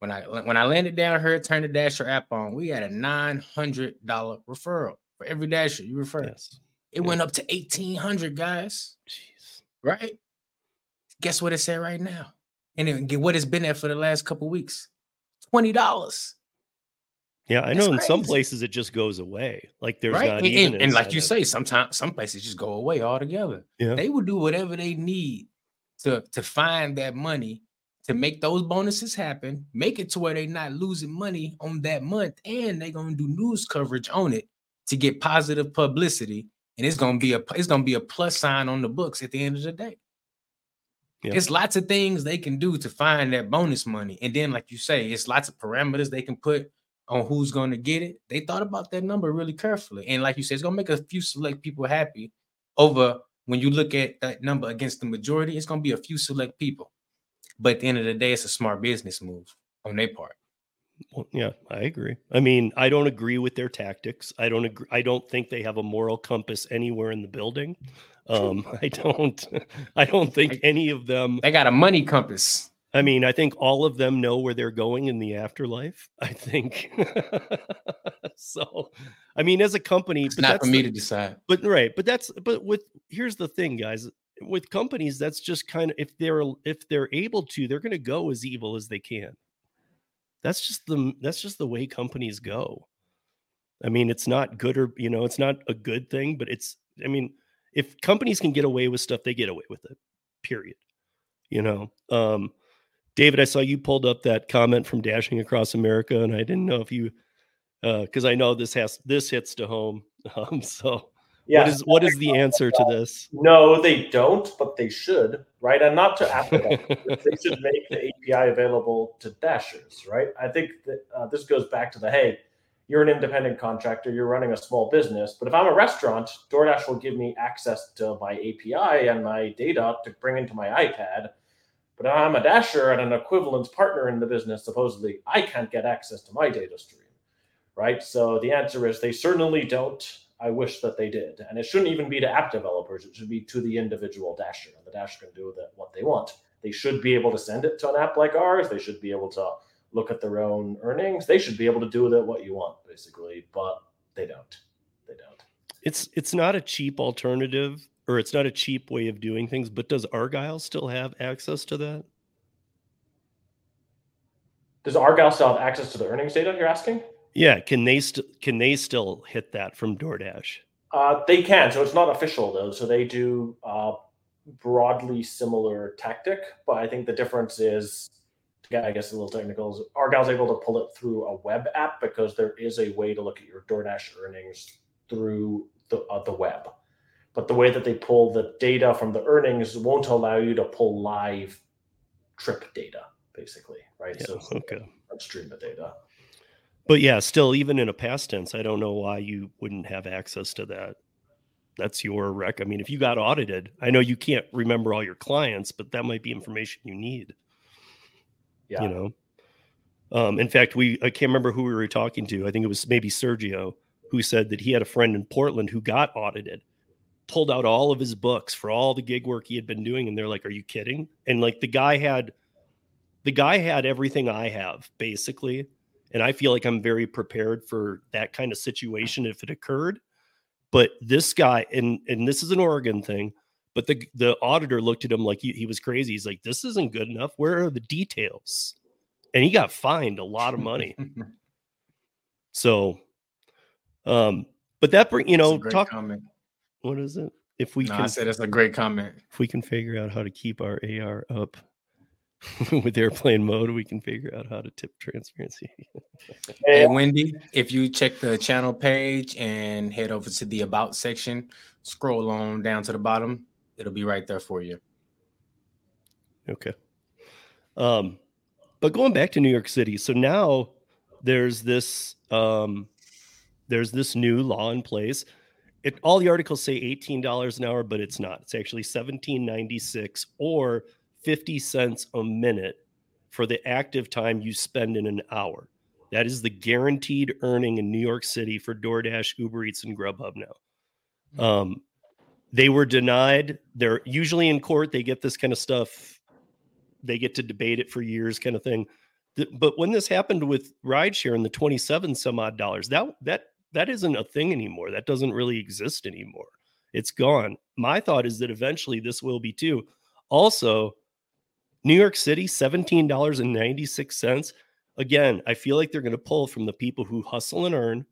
When I when I landed down here, turned the Dasher app on, we had a nine hundred dollar referral for every Dasher you refer. Yes. It yes. went up to eighteen hundred guys. Jeez. Right? Guess what it said right now? and then get what it's been at for the last couple weeks. Twenty dollars. Yeah, I know in some places it just goes away. Like there's right? not and, and, and like you say, sometimes some places just go away altogether. Yeah. They will do whatever they need to to find that money to make those bonuses happen, make it to where they're not losing money on that month, and they're gonna do news coverage on it to get positive publicity. And it's gonna be a it's gonna be a plus sign on the books at the end of the day. Yeah. It's lots of things they can do to find that bonus money. And then, like you say, it's lots of parameters they can put on who's going to get it. They thought about that number really carefully. And like you said, it's going to make a few select people happy over when you look at that number against the majority, it's going to be a few select people. But at the end of the day, it's a smart business move on their part. Well, yeah, I agree. I mean, I don't agree with their tactics. I don't agree. I don't think they have a moral compass anywhere in the building. Um, I don't. I don't think any of them. They got a money compass. I mean, I think all of them know where they're going in the afterlife. I think so. I mean, as a company, it's not for me the, to decide. But right, but that's but with here's the thing, guys. With companies, that's just kind of if they're if they're able to, they're going to go as evil as they can. That's just the that's just the way companies go. I mean, it's not good or you know, it's not a good thing, but it's I mean, if companies can get away with stuff, they get away with it. Period. You know, um, David, I saw you pulled up that comment from Dashing Across America, and I didn't know if you, because uh, I know this has this hits to home. Um, so, yeah, what is what is the answer to this? No, they don't, but they should, right? And not to Apple, they should make the API available to Dashers, right? I think that uh, this goes back to the hey, you're an independent contractor, you're running a small business. But if I'm a restaurant, DoorDash will give me access to my API and my data to bring into my iPad. But I'm a dasher and an equivalent partner in the business, supposedly I can't get access to my data stream. Right. So the answer is they certainly don't. I wish that they did. And it shouldn't even be to app developers, it should be to the individual dasher. And the dasher can do with it what they want. They should be able to send it to an app like ours. They should be able to look at their own earnings. They should be able to do with it what you want, basically, but they don't. They don't. It's it's not a cheap alternative, or it's not a cheap way of doing things. But does Argyle still have access to that? Does Argyle still have access to the earnings data? You're asking? Yeah, can they still can they still hit that from DoorDash? Uh, they can. So it's not official though. So they do uh, broadly similar tactic, but I think the difference is I guess a little technical, is Argyle's able to pull it through a web app because there is a way to look at your DoorDash earnings through the uh, the web. But the way that they pull the data from the earnings won't allow you to pull live trip data, basically, right? Yeah, so okay, stream the data. But yeah, still, even in a past tense, I don't know why you wouldn't have access to that. That's your rec. I mean, if you got audited, I know you can't remember all your clients, but that might be information you need. Yeah. You know, um, in fact, we I can't remember who we were talking to. I think it was maybe Sergio who said that he had a friend in Portland who got audited, pulled out all of his books for all the gig work he had been doing, and they're like, "Are you kidding?" And like the guy had, the guy had everything I have basically, and I feel like I'm very prepared for that kind of situation if it occurred. But this guy, and and this is an Oregon thing, but the the auditor looked at him like he, he was crazy. He's like, "This isn't good enough. Where are the details?" And he got fined a lot of money. so, um, but that bring you know talk. Comment. What is it? If we no, can, I said that's a great comment. If we can figure out how to keep our AR up with airplane mode, we can figure out how to tip transparency. hey, Wendy, if you check the channel page and head over to the about section, scroll on down to the bottom, it'll be right there for you. Okay. Um, but going back to New York City, so now there's this um, there's this new law in place. It all the articles say eighteen dollars an hour, but it's not. It's actually seventeen ninety six or 50 cents a minute for the active time you spend in an hour. That is the guaranteed earning in New York City for DoorDash, Uber Eats, and Grubhub now. Hmm. Um, they were denied. They're usually in court. They get this kind of stuff. They get to debate it for years, kind of thing. But when this happened with rideshare and the 27 some odd dollars, that that that isn't a thing anymore. That doesn't really exist anymore. It's gone. My thought is that eventually this will be too. Also, New York City, $17.96. Again, I feel like they're going to pull from the people who hustle and earn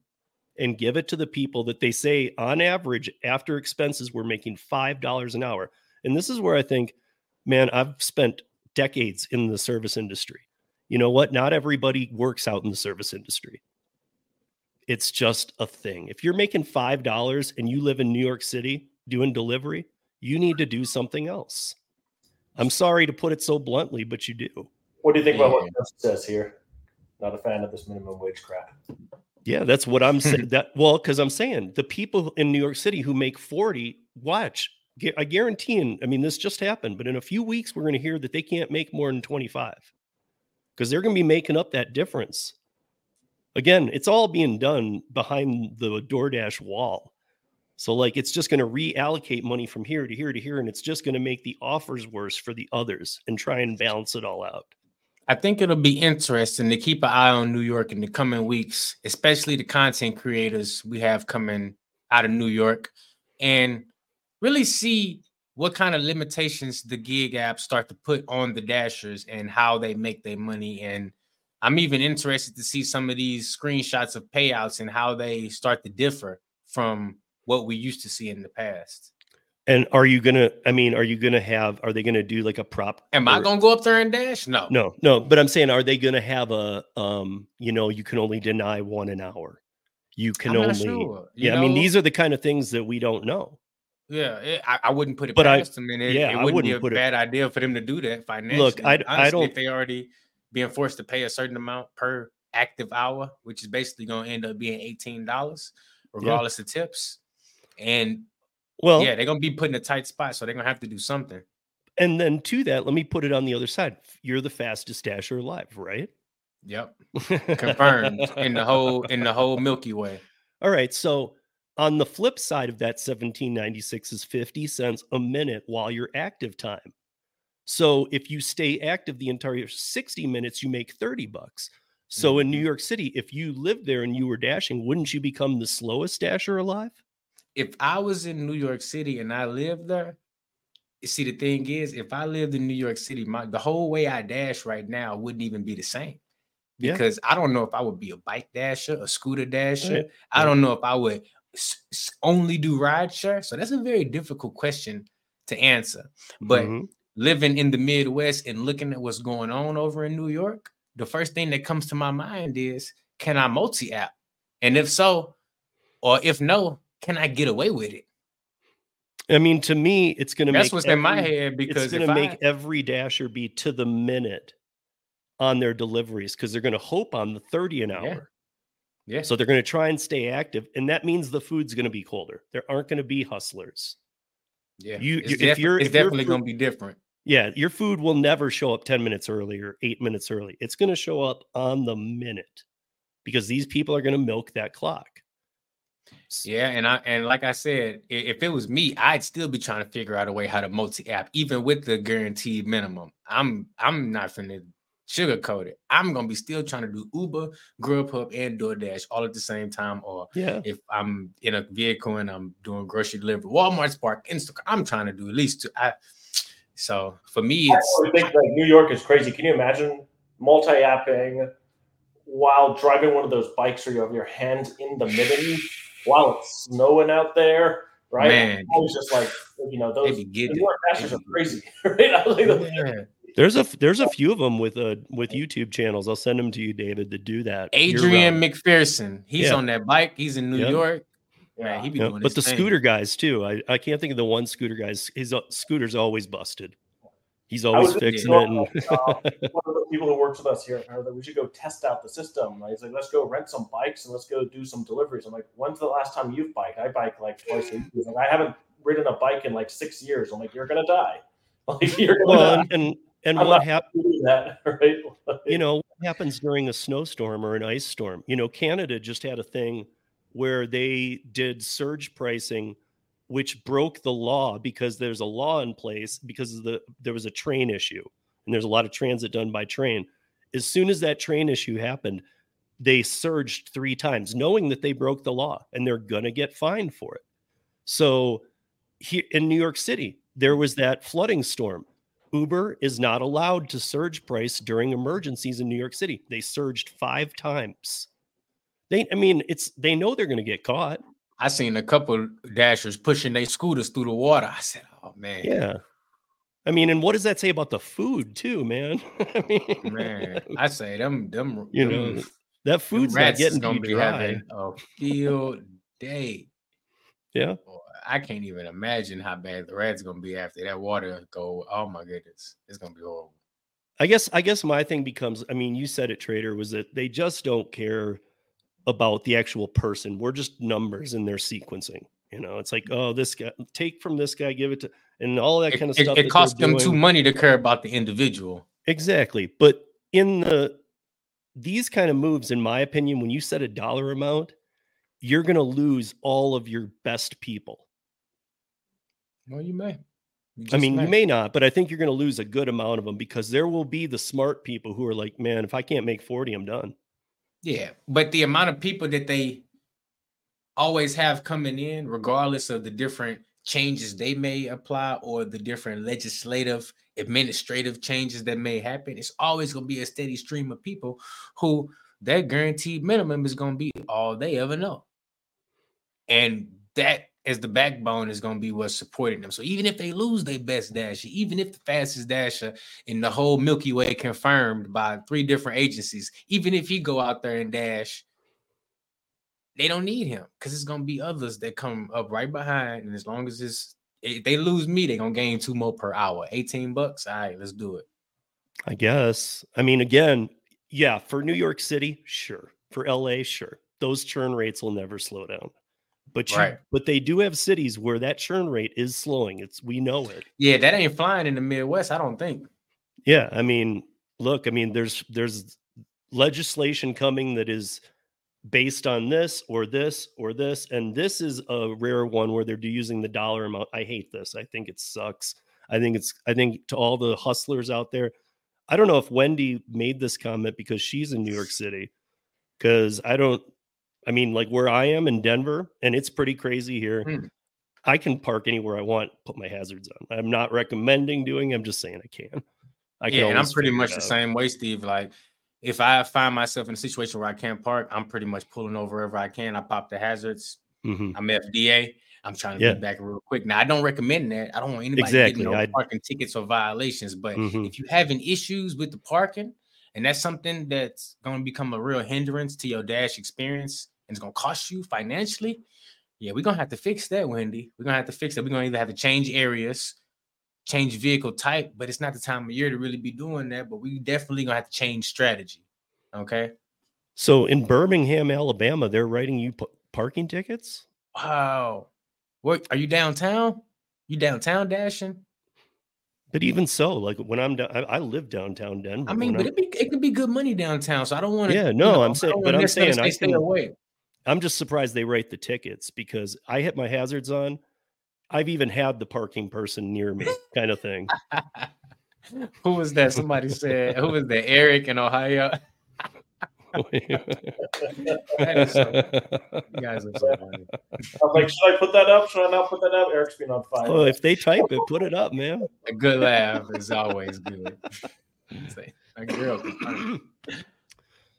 and give it to the people that they say on average after expenses we're making $5 an hour. And this is where I think, man, I've spent decades in the service industry. You know what? Not everybody works out in the service industry. It's just a thing. If you're making $5 and you live in New York City doing delivery, you need to do something else. I'm sorry to put it so bluntly, but you do. What do you think about what Chris says here? Not a fan of this minimum wage crap. Yeah, that's what I'm saying. that well, because I'm saying the people in New York City who make 40, watch. I guarantee, and I mean, this just happened, but in a few weeks, we're going to hear that they can't make more than 25 because they're going to be making up that difference. Again, it's all being done behind the DoorDash wall. So like it's just going to reallocate money from here to here to here and it's just going to make the offers worse for the others and try and balance it all out. I think it'll be interesting to keep an eye on New York in the coming weeks, especially the content creators we have coming out of New York and really see what kind of limitations the gig apps start to put on the dashers and how they make their money and I'm even interested to see some of these screenshots of payouts and how they start to differ from what we used to see in the past. And are you gonna? I mean, are you gonna have? Are they gonna do like a prop? Am or, I gonna go up there and dash? No, no, no. But I'm saying, are they gonna have a? Um, you know, you can only deny one an hour. You can I'm only. Sure. You yeah, know, I mean, these are the kind of things that we don't know. Yeah, it, I, I, wouldn't put it but past I, them, and it, yeah, it wouldn't, wouldn't be a bad it, idea for them to do that financially. Look, I, Honestly, I don't. If they already being forced to pay a certain amount per active hour, which is basically going to end up being eighteen dollars, regardless yeah. of tips and well, yeah, they're gonna be put in a tight spot, so they're gonna have to do something. And then to that, let me put it on the other side. You're the fastest dasher alive, right? Yep. Confirmed in the whole in the whole Milky Way. All right. So on the flip side of that 1796 is 50 cents a minute while you're active time. So if you stay active the entire 60 minutes, you make 30 bucks. So mm-hmm. in New York City, if you lived there and you were dashing, wouldn't you become the slowest dasher alive? if I was in New York City and I lived there, see the thing is, if I lived in New York City, my the whole way I dash right now wouldn't even be the same. Because yeah. I don't know if I would be a bike dasher, a scooter dasher. Right. I don't know if I would only do ride share. So that's a very difficult question to answer. But mm-hmm. Living in the Midwest and looking at what's going on over in New York, the first thing that comes to my mind is, can I multi-app? And if so, or if no, can I get away with it? I mean, to me, it's going to that's what's every, in my head because it's going to make I, every dasher be to the minute on their deliveries because they're going to hope on the 30 an hour. Yeah. yeah. So they're going to try and stay active. And that means the food's going to be colder. There aren't going to be hustlers. Yeah. You, it's, if you're, it's if definitely going to be different. Yeah. Your food will never show up 10 minutes early or eight minutes early. It's going to show up on the minute because these people are going to milk that clock. Yeah, and I and like I said, if it was me, I'd still be trying to figure out a way how to multi-app, even with the guaranteed minimum. I'm I'm not finna sugarcoat it. I'm gonna be still trying to do Uber, Grubhub, and DoorDash all at the same time. Or yeah, if I'm in a vehicle and I'm doing grocery delivery, Walmart Spark, Instacart, I'm trying to do at least two. I, so for me, it's I think like New York is crazy. Can you imagine multi-apping while driving one of those bikes where you have your hands in the middle while it's snowing out there? Right. Man. I was just like, you know, those Maybe New. York masters are crazy. Right. I was like, Yeah. There's a there's a few of them with uh with YouTube channels. I'll send them to you, David, to do that. Adrian. McPherson, he's Yeah. on that bike. He's in New Yep. York. yeah. Man, he be Yeah, doing but the thing. scooter guys too. I, I can't think of the one scooter guys. His uh, scooter's always busted. He's always fixing it. And uh, one of the people who works with us here are that we should go test out the system. Like, he's like, let's go rent some bikes and let's go do some deliveries. I'm like, when's the last time you've biked? I bike like twice a week. Like, I haven't ridden a bike in like six years. I'm like, you're gonna die. Like, you're gonna well, die. and and, and I'm what happens? that, right? Like, you know what happens during a snowstorm or an ice storm you know canada just had a thing where they did surge pricing which broke the law because there's a law in place because of the there was a train issue and there's a lot of transit done by train as soon as that train issue happened they surged three times knowing that they broke the law and they're going to get fined for it so here in new york city there was that flooding storm Uber is not allowed to surge price during emergencies in New York City. They surged five times. They, I mean, it's they know they're going to get caught. I seen a couple dashers pushing their scooters through the water. I said, "Oh man, Yeah. I mean, and what does that say about the food too, man? I mean, man." I say them, them, You them, know, that food's not getting gonna be dry. having a field day. Yeah. Boy, I can't even imagine how bad the rats gonna be after that water go. Oh my goodness, it's gonna be horrible. I guess I guess my thing becomes I mean you said it trader was that they just don't care about the actual person. We're just numbers in their sequencing. You know, it's like, oh, this guy take from this guy, give it to and all that It, kind of it- stuff. it they're costs them too money to care about the individual. Exactly. But in the these kind of moves, in my opinion, when you set a dollar amount, you're gonna lose all of your best people. Well, you may. You I just mean, you may not, but I think you're going to lose a good amount of them because there will be the smart people who are like, man, if I can't make 40, I'm done. Yeah, but the amount of people that they always have coming in, regardless of the different changes they may apply or the different legislative, administrative changes that may happen, it's always going to be a steady stream of people who their guaranteed minimum is going to be all they ever know. And that as the backbone is going to be what's supporting them. So even if they lose their best dasher, even if the fastest dasher in the whole Milky Way confirmed by three different agencies, even if he go out there and dash, they don't need him because it's gonna be others that come up right behind. And as long as it's if they lose me, they're gonna gain two more per hour. 18 bucks. All right, let's do it. I guess. I mean, again, yeah, for New York City, sure. For LA, sure. Those churn rates will never slow down. But you, Right. but they do have cities where that churn rate is slowing. It's we know it. Yeah, that ain't flying in the Midwest, I don't think. Yeah, I mean, look, I mean, there's there's legislation coming that is based on this or this or this, and this is a rare one where they're using the dollar amount. I hate this. I think it sucks. I think it's. I think to all the hustlers out there, I don't know if Wendy made this comment because she's in New York City, because I don't. I mean, like where I am in Denver, and it's pretty crazy here. Hmm. I can park anywhere I want, put my hazards on. I'm not recommending doing. I'm just saying I can. I can yeah, and I'm pretty much the same way, Steve. Like if I find myself in a situation where I can't park, I'm pretty much pulling over wherever I can. I pop the hazards. Mhm. I'm FDA. I'm trying to Yeah. get back real quick. Now I don't recommend that. I don't want anybody Exactly, getting no parking tickets or violations. But Mhm. if you're having issues with the parking, and that's something that's going to become a real hindrance to your dash experience, and it's going to cost you financially. Yeah, we're gonna have to fix that, Wendy. We're gonna have to fix that. We're gonna either have to change areas, change vehicle type, but it's not the time of year to really be doing that. But we definitely gonna have to change strategy. Okay. So in Birmingham, Alabama, they're writing you p- parking tickets. Wow. What are you downtown? You downtown dashing? But even so, like when I'm down, I, I live downtown Denver. I mean, but it, be, it could be good money downtown. So I don't want to. Yeah, no, I'm saying- but I'm saying I stay can- away. I'm just surprised they write the tickets because I hit my hazards on. I've even had the parking person near me, kind of thing. who was that? Somebody said, who was that? Eric in Ohio. so, you guys are so funny. I'm like, should I put that up? Should I not put that up? Eric's been on fire. Well, if they type it, put it up, man. A good laugh is always good. A girl.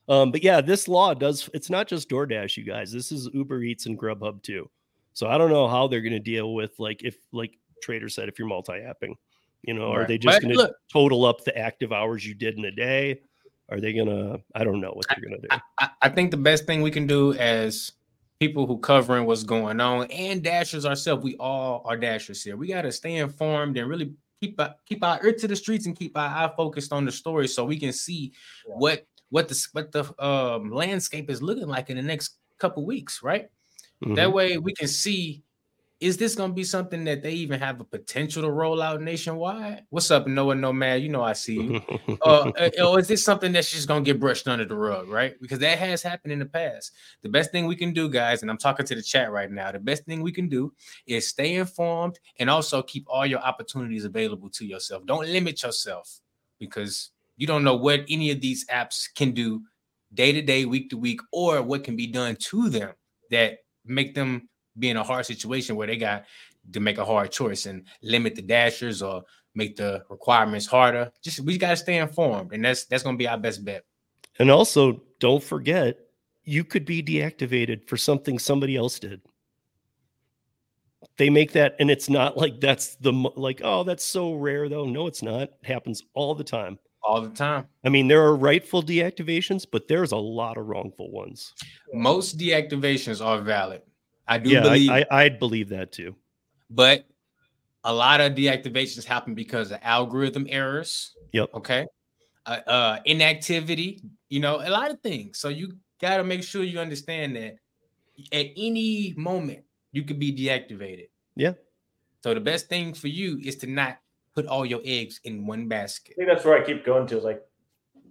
Um, but yeah, this law does. It's not just DoorDash, you guys. This is Uber Eats and Grubhub too. So I don't know how they're going to deal with like if like Trader said, if you're multi-apping, you know, right. are they just going to total up the active hours you did in a day? Are they going to? I don't know what they're going to do. I, I, think the best thing we can do as people who covering what's going on and dashers ourselves, we all are dashers here. We got to stay informed and really keep keep our ear to the streets and keep our eye focused on the story so we can see yeah. what what the what the um, landscape is looking like in the next couple weeks, right? Mm-hmm. That way we can see is this going to be something that they even have a potential to roll out nationwide? What's up, Noah Nomad? You know I see you. uh, uh or is this something that's just going to get brushed under the rug, right? Because that has happened in the past. The best thing we can do, guys, and I'm talking to the chat right now, the best thing we can do is stay informed and also keep all your opportunities available to yourself. Don't limit yourself because you don't know what any of these apps can do day to day, week to week, or what can be done to them that make them be in a hard situation where they got to make a hard choice and limit the dashers or make the requirements harder. Just we got to stay informed, and that's that's going to be our best bet. And also, don't forget, you could be deactivated for something somebody else did. They make that, and it's not like that's the like, oh, that's so rare though. No, it's not. It happens all the time. All the time. I mean, there are rightful deactivations, but there's a lot of wrongful ones. Most deactivations are valid. I do yeah, believe I, I, would believe that too. But a lot of deactivations happen because of algorithm errors. Yep. Okay. Uh, uh, inactivity, you know, a lot of things. So you got to make sure you understand that at any moment you could be deactivated. Yeah. So the best thing for you is to not put all your eggs in one basket. I think that's where I keep going to. Is like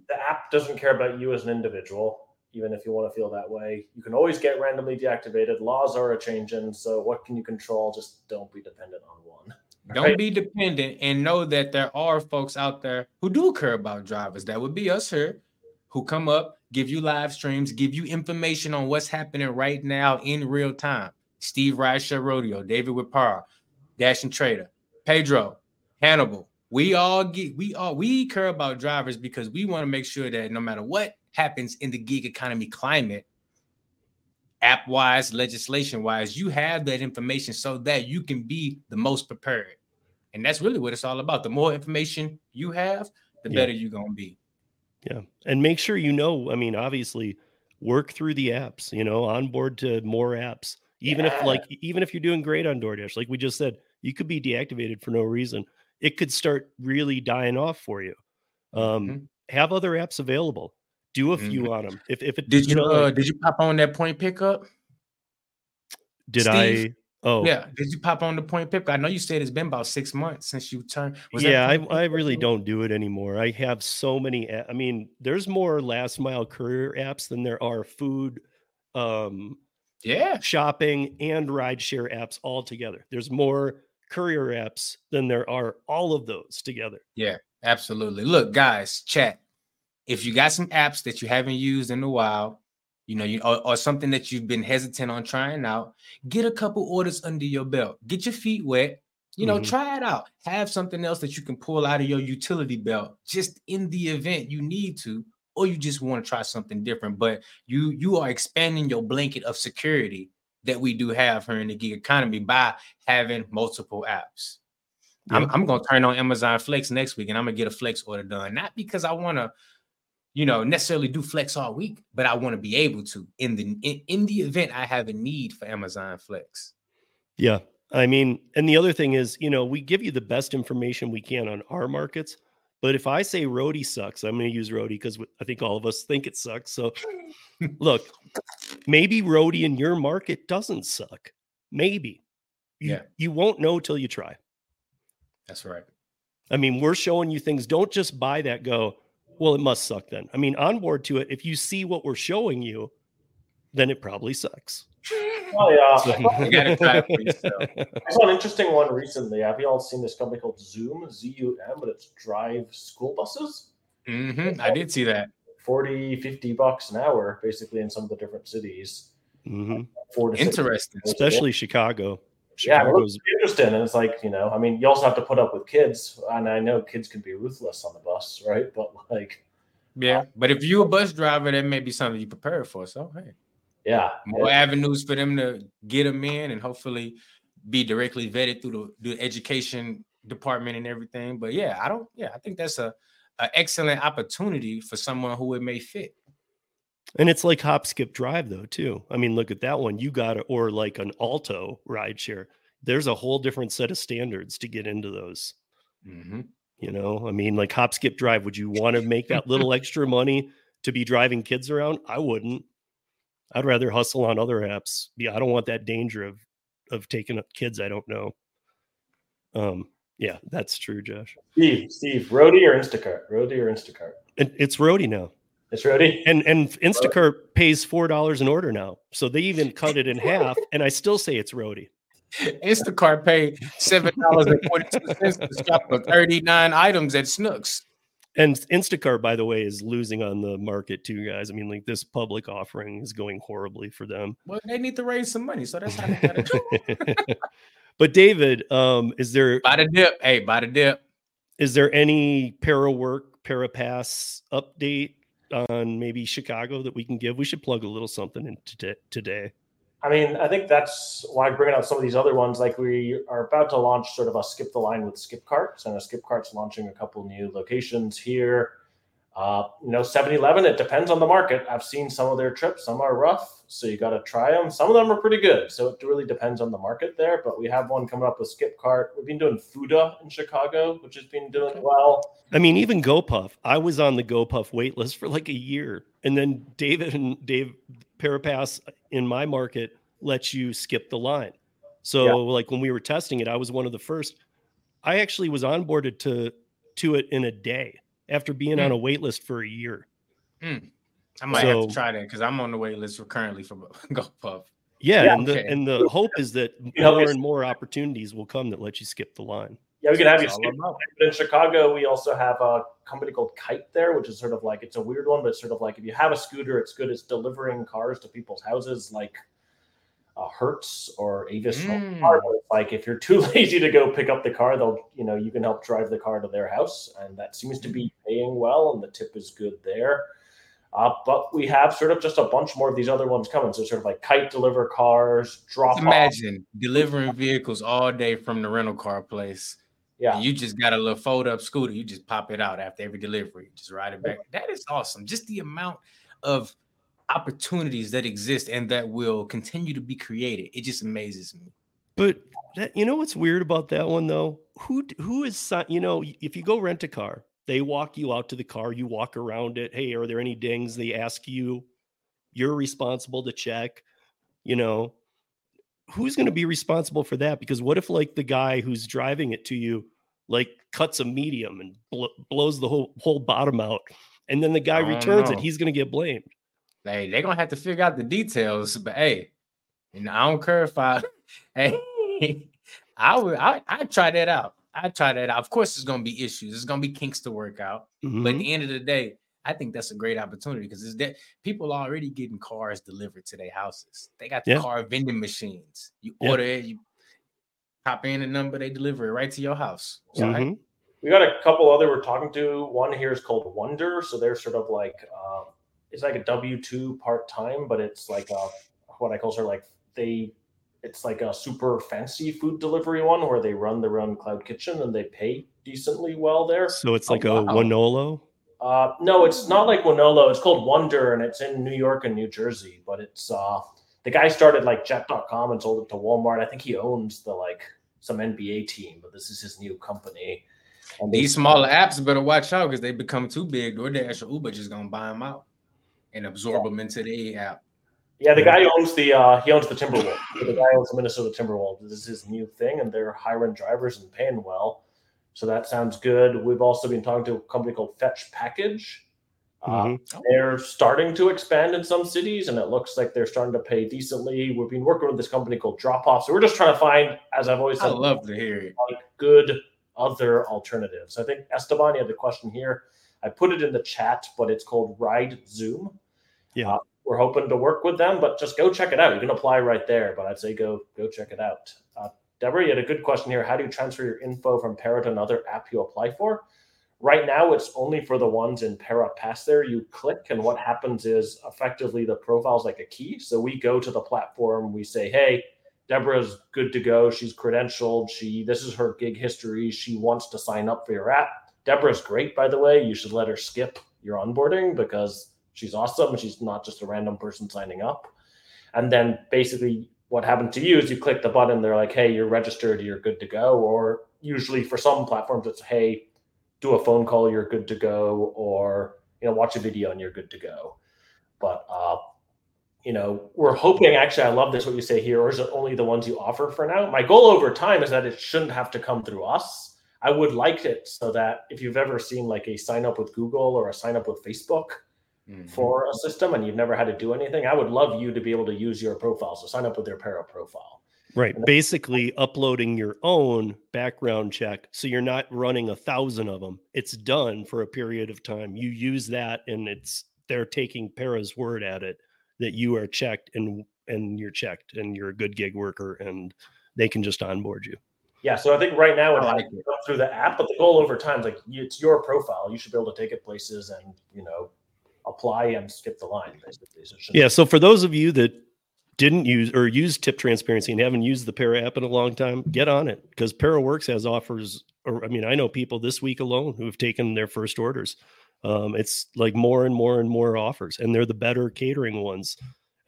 the app doesn't care about you as an individual even if you want to feel that way. You can always get randomly deactivated. Laws are a changing, so what can you control? Just don't be dependent on one. Don't right? be dependent and know that there are folks out there who do care about drivers. That would be us here who come up, give you live streams, give you information on what's happening right now in real time. Steve Rideshare Rodeo, David Whipar, Dashing Trader, Pedro, Hannibal. We all get we all we care about drivers because we want to make sure that no matter what happens in the gig economy climate, app wise, legislation wise, you have that information so that you can be the most prepared. And that's really what it's all about. The more information you have, the yeah. better you're going to be. Yeah. And make sure you know, I mean, obviously, work through the apps, you know, onboard to more apps. Even yeah. if like even if you're doing great on DoorDash, like we just said, you could be deactivated for no reason. It could start really dying off for you. Um, mm-hmm. have other apps available do a few mm-hmm. on them. If if it did you, you know, uh, did you pop on that point pickup? Did Steve? I? Oh yeah. Did you pop on the point pickup? I know you said it's been about six months since you turned. yeah, I, I really don't do it anymore. I have so many. I mean, there's more last mile courier apps than there are food, um, yeah, shopping and rideshare apps all together. There's more courier apps than there are all of those together. Yeah, absolutely. Look, guys, chat if you got some apps that you haven't used in a while, you know, you or, or, something that you've been hesitant on trying out, get a couple orders under your belt. Get your feet wet. You know, mm-hmm. try it out. Have something else that you can pull out of your utility belt just in the event you need to, or you just want to try something different. But you you are expanding your blanket of security that we do have here in the gig economy by having multiple apps. Yep. I'm, I'm gonna turn on Amazon Flex next week and I'm gonna get a Flex order done, not because I want to you know, necessarily do flex all week, but I want to be able to in the in, in the event I have a need for Amazon Flex. Yeah. I mean, and the other thing is, you know, we give you the best information we can on our markets. But if I say Roadie sucks, I'm going to use Roadie because I think all of us think it sucks. So look, maybe Roadie in your market doesn't suck. Maybe. You, yeah. You won't know till you try. That's right. I mean, we're showing you things. Don't just buy that, go, well, it must suck then. I mean, on board to it, if you see what we're showing you, then it probably sucks. Oh yeah. You gotta try it for yourself. I saw an interesting one recently. Have you all seen this company called Zum, Z U M, but it's drive school buses? hmm I did see that. 40, 50 bucks an hour, basically, in some of the different cities. Mhm. Four to six Interesting. especially Chicago. Yeah, it Chicago's looks interesting. And it's like, you know, I mean, you also have to put up with kids. And I know kids can be ruthless on the bus, right? But like, Yeah, but if you're a bus driver, that may be something you prepare for. So hey, yeah. more avenues for them to get them in, and hopefully be directly vetted through the, the education department and everything. But yeah, I don't. Yeah, I think that's a, a excellent opportunity for someone who it may fit. And it's like hop, skip, drive, though, too. I mean, look at that one. You got it, or like an Alto ride share. There's a whole different set of standards to get into those. Mm-hmm. You know, I mean, like hop, skip, drive. Would you want to make that little extra money to be driving kids around? I wouldn't. I'd rather hustle on other apps. Yeah, I don't want that danger of of taking up kids I don't know. Um, yeah, that's true, Josh. Steve, Steve, Roadie or Instacart? Roadie or Instacart? And it's roadie now. It's Roadie. And and Instacart pays four dollars an order now. So they even cut it in half, and I still say it's roadie. Instacart paid seven dollars and forty two cents to shop for thirty nine items at Schnucks. And Instacart, by the way, is losing on the market too, guys. I mean, like this public offering is going horribly for them. Well, they need to raise some money, so that's how they gotta do. it. but David, um, is there by the dip, hey, by the dip. is there any para work, para pass update on maybe Chicago that we can give? We should plug a little something in today. today. I mean, I think that's why I'm bringing out some of these other ones. Like we are about to launch sort of a skip the line with Skipcarts, and a Skipcart's launching a couple new locations here. Uh, you know, 7-Eleven, it depends on the market. I've seen some of their trips. Some are rough, so you got to try them. Some of them are pretty good. So it really depends on the market there. But we have one coming up with Skipcart. We've been doing Fooda in Chicago, which has been doing well. I mean, even GoPuff. I was on the GoPuff wait list for like a year, and then David and Dave Parapass in my market lets you skip the line. So, Yeah. like when we were testing it, I was one of the first. I actually was onboarded to to it in a day after being on a wait list for a year. Mm. I might have to try that because I'm on the wait list for currently for GoPuff. Yeah, Yeah, and the and the hope is that more it's- and more opportunities will come that let you skip the line. Yeah, we can have you skip. But in Chicago, we also have a company called Kyte there, which is sort of like it's a weird one, but it's sort of like if you have a scooter, it's good. It's delivering cars to people's houses, like uh, Hertz or Avis. Mm. Car. Like if you're too lazy to go pick up the car, they'll you know you can help drive the car to their house, and that seems to be paying well, and the tip is good there. Uh, but we have sort of just a bunch more of these other ones coming. So sort of like Kyte deliver cars, drop off. Imagine delivering vehicles all day from the rental car place. Yeah, you just got a little fold up scooter. You just pop it out after every delivery. Just ride it back. That is awesome. Just the amount of opportunities that exist and that will continue to be created. It just amazes me. But that, you know what's weird about that one though? Who who is you know if you go rent a car, they walk you out to the car, you walk around it. Hey, are there any dings? They ask you. You're responsible to check. You know, who's going to be responsible for that? Because what if like the guy who's driving it to you like cuts a medium and bl- blows the whole whole bottom out, and then the guy I don't returns it, he's going to get blamed. Hey, they're gonna have to figure out the details, but hey, you know, I don't care if I hey I would I I try that out. I try that out. Of course, there's gonna be issues, there's gonna be kinks to work out. But at Mhm. the end of the day, I think that's a great opportunity because it's that people are already getting cars delivered to their houses. They got the Yeah. car vending machines. You Yeah. order it, you pop in the number, they deliver it right to your house. So hey, Mhm. We got a couple other we're talking to. One here is called Wonder. So they're sort of like uh, it's like a W two part time, but it's like a, what I call sort of like they it's like a super fancy food delivery one where they run their own cloud kitchen and they pay decently well there. So it's Oh, like a wow. Winolo. Uh, no, it's not like Winolo. It's called Wonder and it's in New York and New Jersey. But it's uh, the guy started like Jet.com and sold it to Walmart. I think he owns the like some NBA team, but this is his new company. And these smaller apps better watch out because they become too big. DoorDash or Uber just gonna buy them out and absorb them into the app. Yeah, the guy owns the uh, he owns the Timberwolves. The guy owns the Minnesota Timberwolves. This is his new thing, and they're hiring drivers and paying well. So that sounds good. We've also been talking to a company called Fetch Package. Uh, Mhm. They're starting to expand in some cities, and it looks like they're starting to pay decently. We've been working with this company called Drop Off, so we're just trying to find, as I've always said, I love to hear it. like good other alternatives. I think Esteban you had the question here. I put it in the chat, but it's called Ride Zoom. Yeah. Uh, we're hoping to work with them, but just go check it out. You can apply right there, but I'd say go go check it out. Uh, Deborah, you had a good question here. How do you transfer your info from Para to another app you apply for? Right now, it's only for the ones in Para Pass. There, you click, and what happens is effectively the profile is like a key. So we go to the platform, we say, "Hey, Deborah's good to go. She's credentialed. She this is her gig history. She wants to sign up for your app. Deborah's great, by the way. You should let her skip your onboarding because she's awesome. She's not just a random person signing up. And then basically what happened to you is you click the button, they're like, hey, you're registered, you're good to go. Or usually for some platforms, it's hey, do a phone call, you're good to go, or you know, watch a video and you're good to go. But uh, you know, we're hoping actually, I love this what you say here, or is it only the ones you offer for now? My goal over time is that it shouldn't have to come through us. I would like it so that if you've ever seen like a sign up with Google or a sign up with Facebook Mhm. for a system and you've never had to do anything, I would love you to be able to use your profile. So sign up with their Para profile. Right. And- Basically, uploading your own background check. So you're not running a thousand of them. It's done for a period of time. You use that, and it's they're taking Para's word at it that you are checked and and you're checked and you're a good gig worker, and they can just onboard you. Yeah, so I think right now it I has like it. through the app, but the goal over time is like it's your profile. You should be able to take it places and you know apply and skip the line basically. So Yeah. So for those of you that didn't use or use tip transparency and haven't used the Para app in a long time, get on it because Para Works has offers. Or I mean, I know people this week alone who have taken their first orders. Um, it's like more and more and more offers, and they're the better catering ones.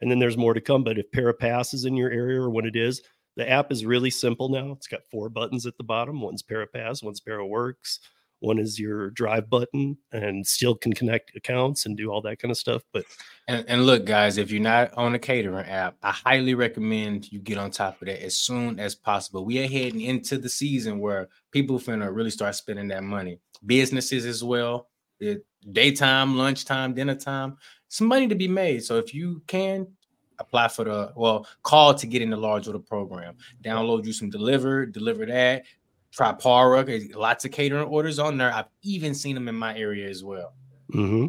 And then there's more to come. But if Para Pass is in your area or when it is, the app is really simple now. It's got four buttons at the bottom. One's Para Pass, one's Para Works, one is your drive button, and still can connect accounts and do all that kind of stuff. But And, and look, guys, if you're not on a catering app, I highly recommend you get on top of that as soon as possible. We are heading into the season where people finna really start spending that money. Businesses as well, it, daytime, lunchtime, dinner time, some money to be made. So if you can apply for the well, call to get in the large order program. Download you some deliver, deliver that. Try Para, lots of catering orders on there. I've even seen them in my area as well. hmm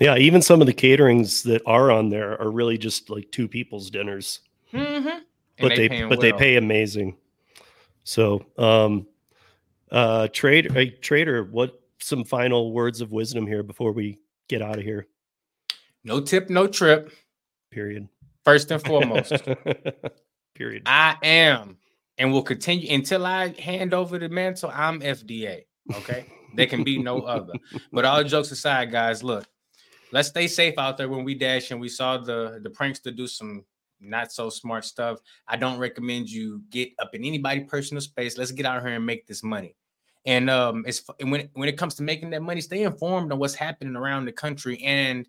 Yeah, even some of the caterings that are on there are really just like two people's dinners, Mm-hmm. but they, but they pay amazing. So, um, uh, trader, hey, trader, what some final words of wisdom here before we get out of here? no tip, no trip. Period. First and foremost, Period. I am and will continue until I hand over the mantle. I'm FDA. Okay. there can be no other. But all jokes aside, guys, look, let's stay safe out there when we dash and we saw the the prankster do some not so smart stuff. I don't recommend you get up in anybody personal space. Let's get out here and make this money. And um, it's and when when it comes to making that money, stay informed on what's happening around the country and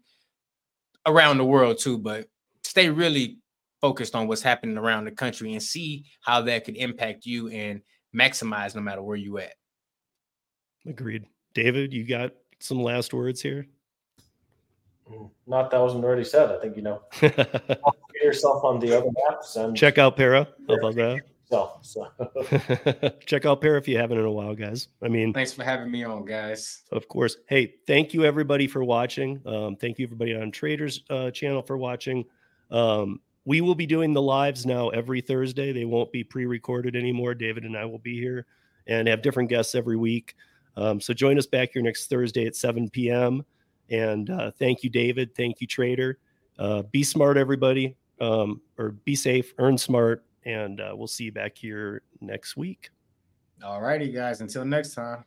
around the world too. But stay really focused on what's happening around the country and see how that could impact you and maximize no matter where you at. Agreed. David, you got some last words here? Mm, Not that wasn't already said. I think you know get yourself on the other apps and Check out Para. How about that? yourself. So Check out Para if you haven't in a while, guys. I mean, Thanks for having me on, guys. Of course. Hey, thank you everybody for watching. Um, thank you everybody on Traders uh, channel for watching. Um, we will be doing the lives now every Thursday. They won't be pre-recorded anymore. David and I will be here and have different guests every week. Um, so join us back here next Thursday at 7 p.m. And uh, thank you, David. Thank you, Trader. Uh, be smart, everybody, um, or be safe, earn smart, and uh, we'll see you back here next week. All righty, guys. Until next time.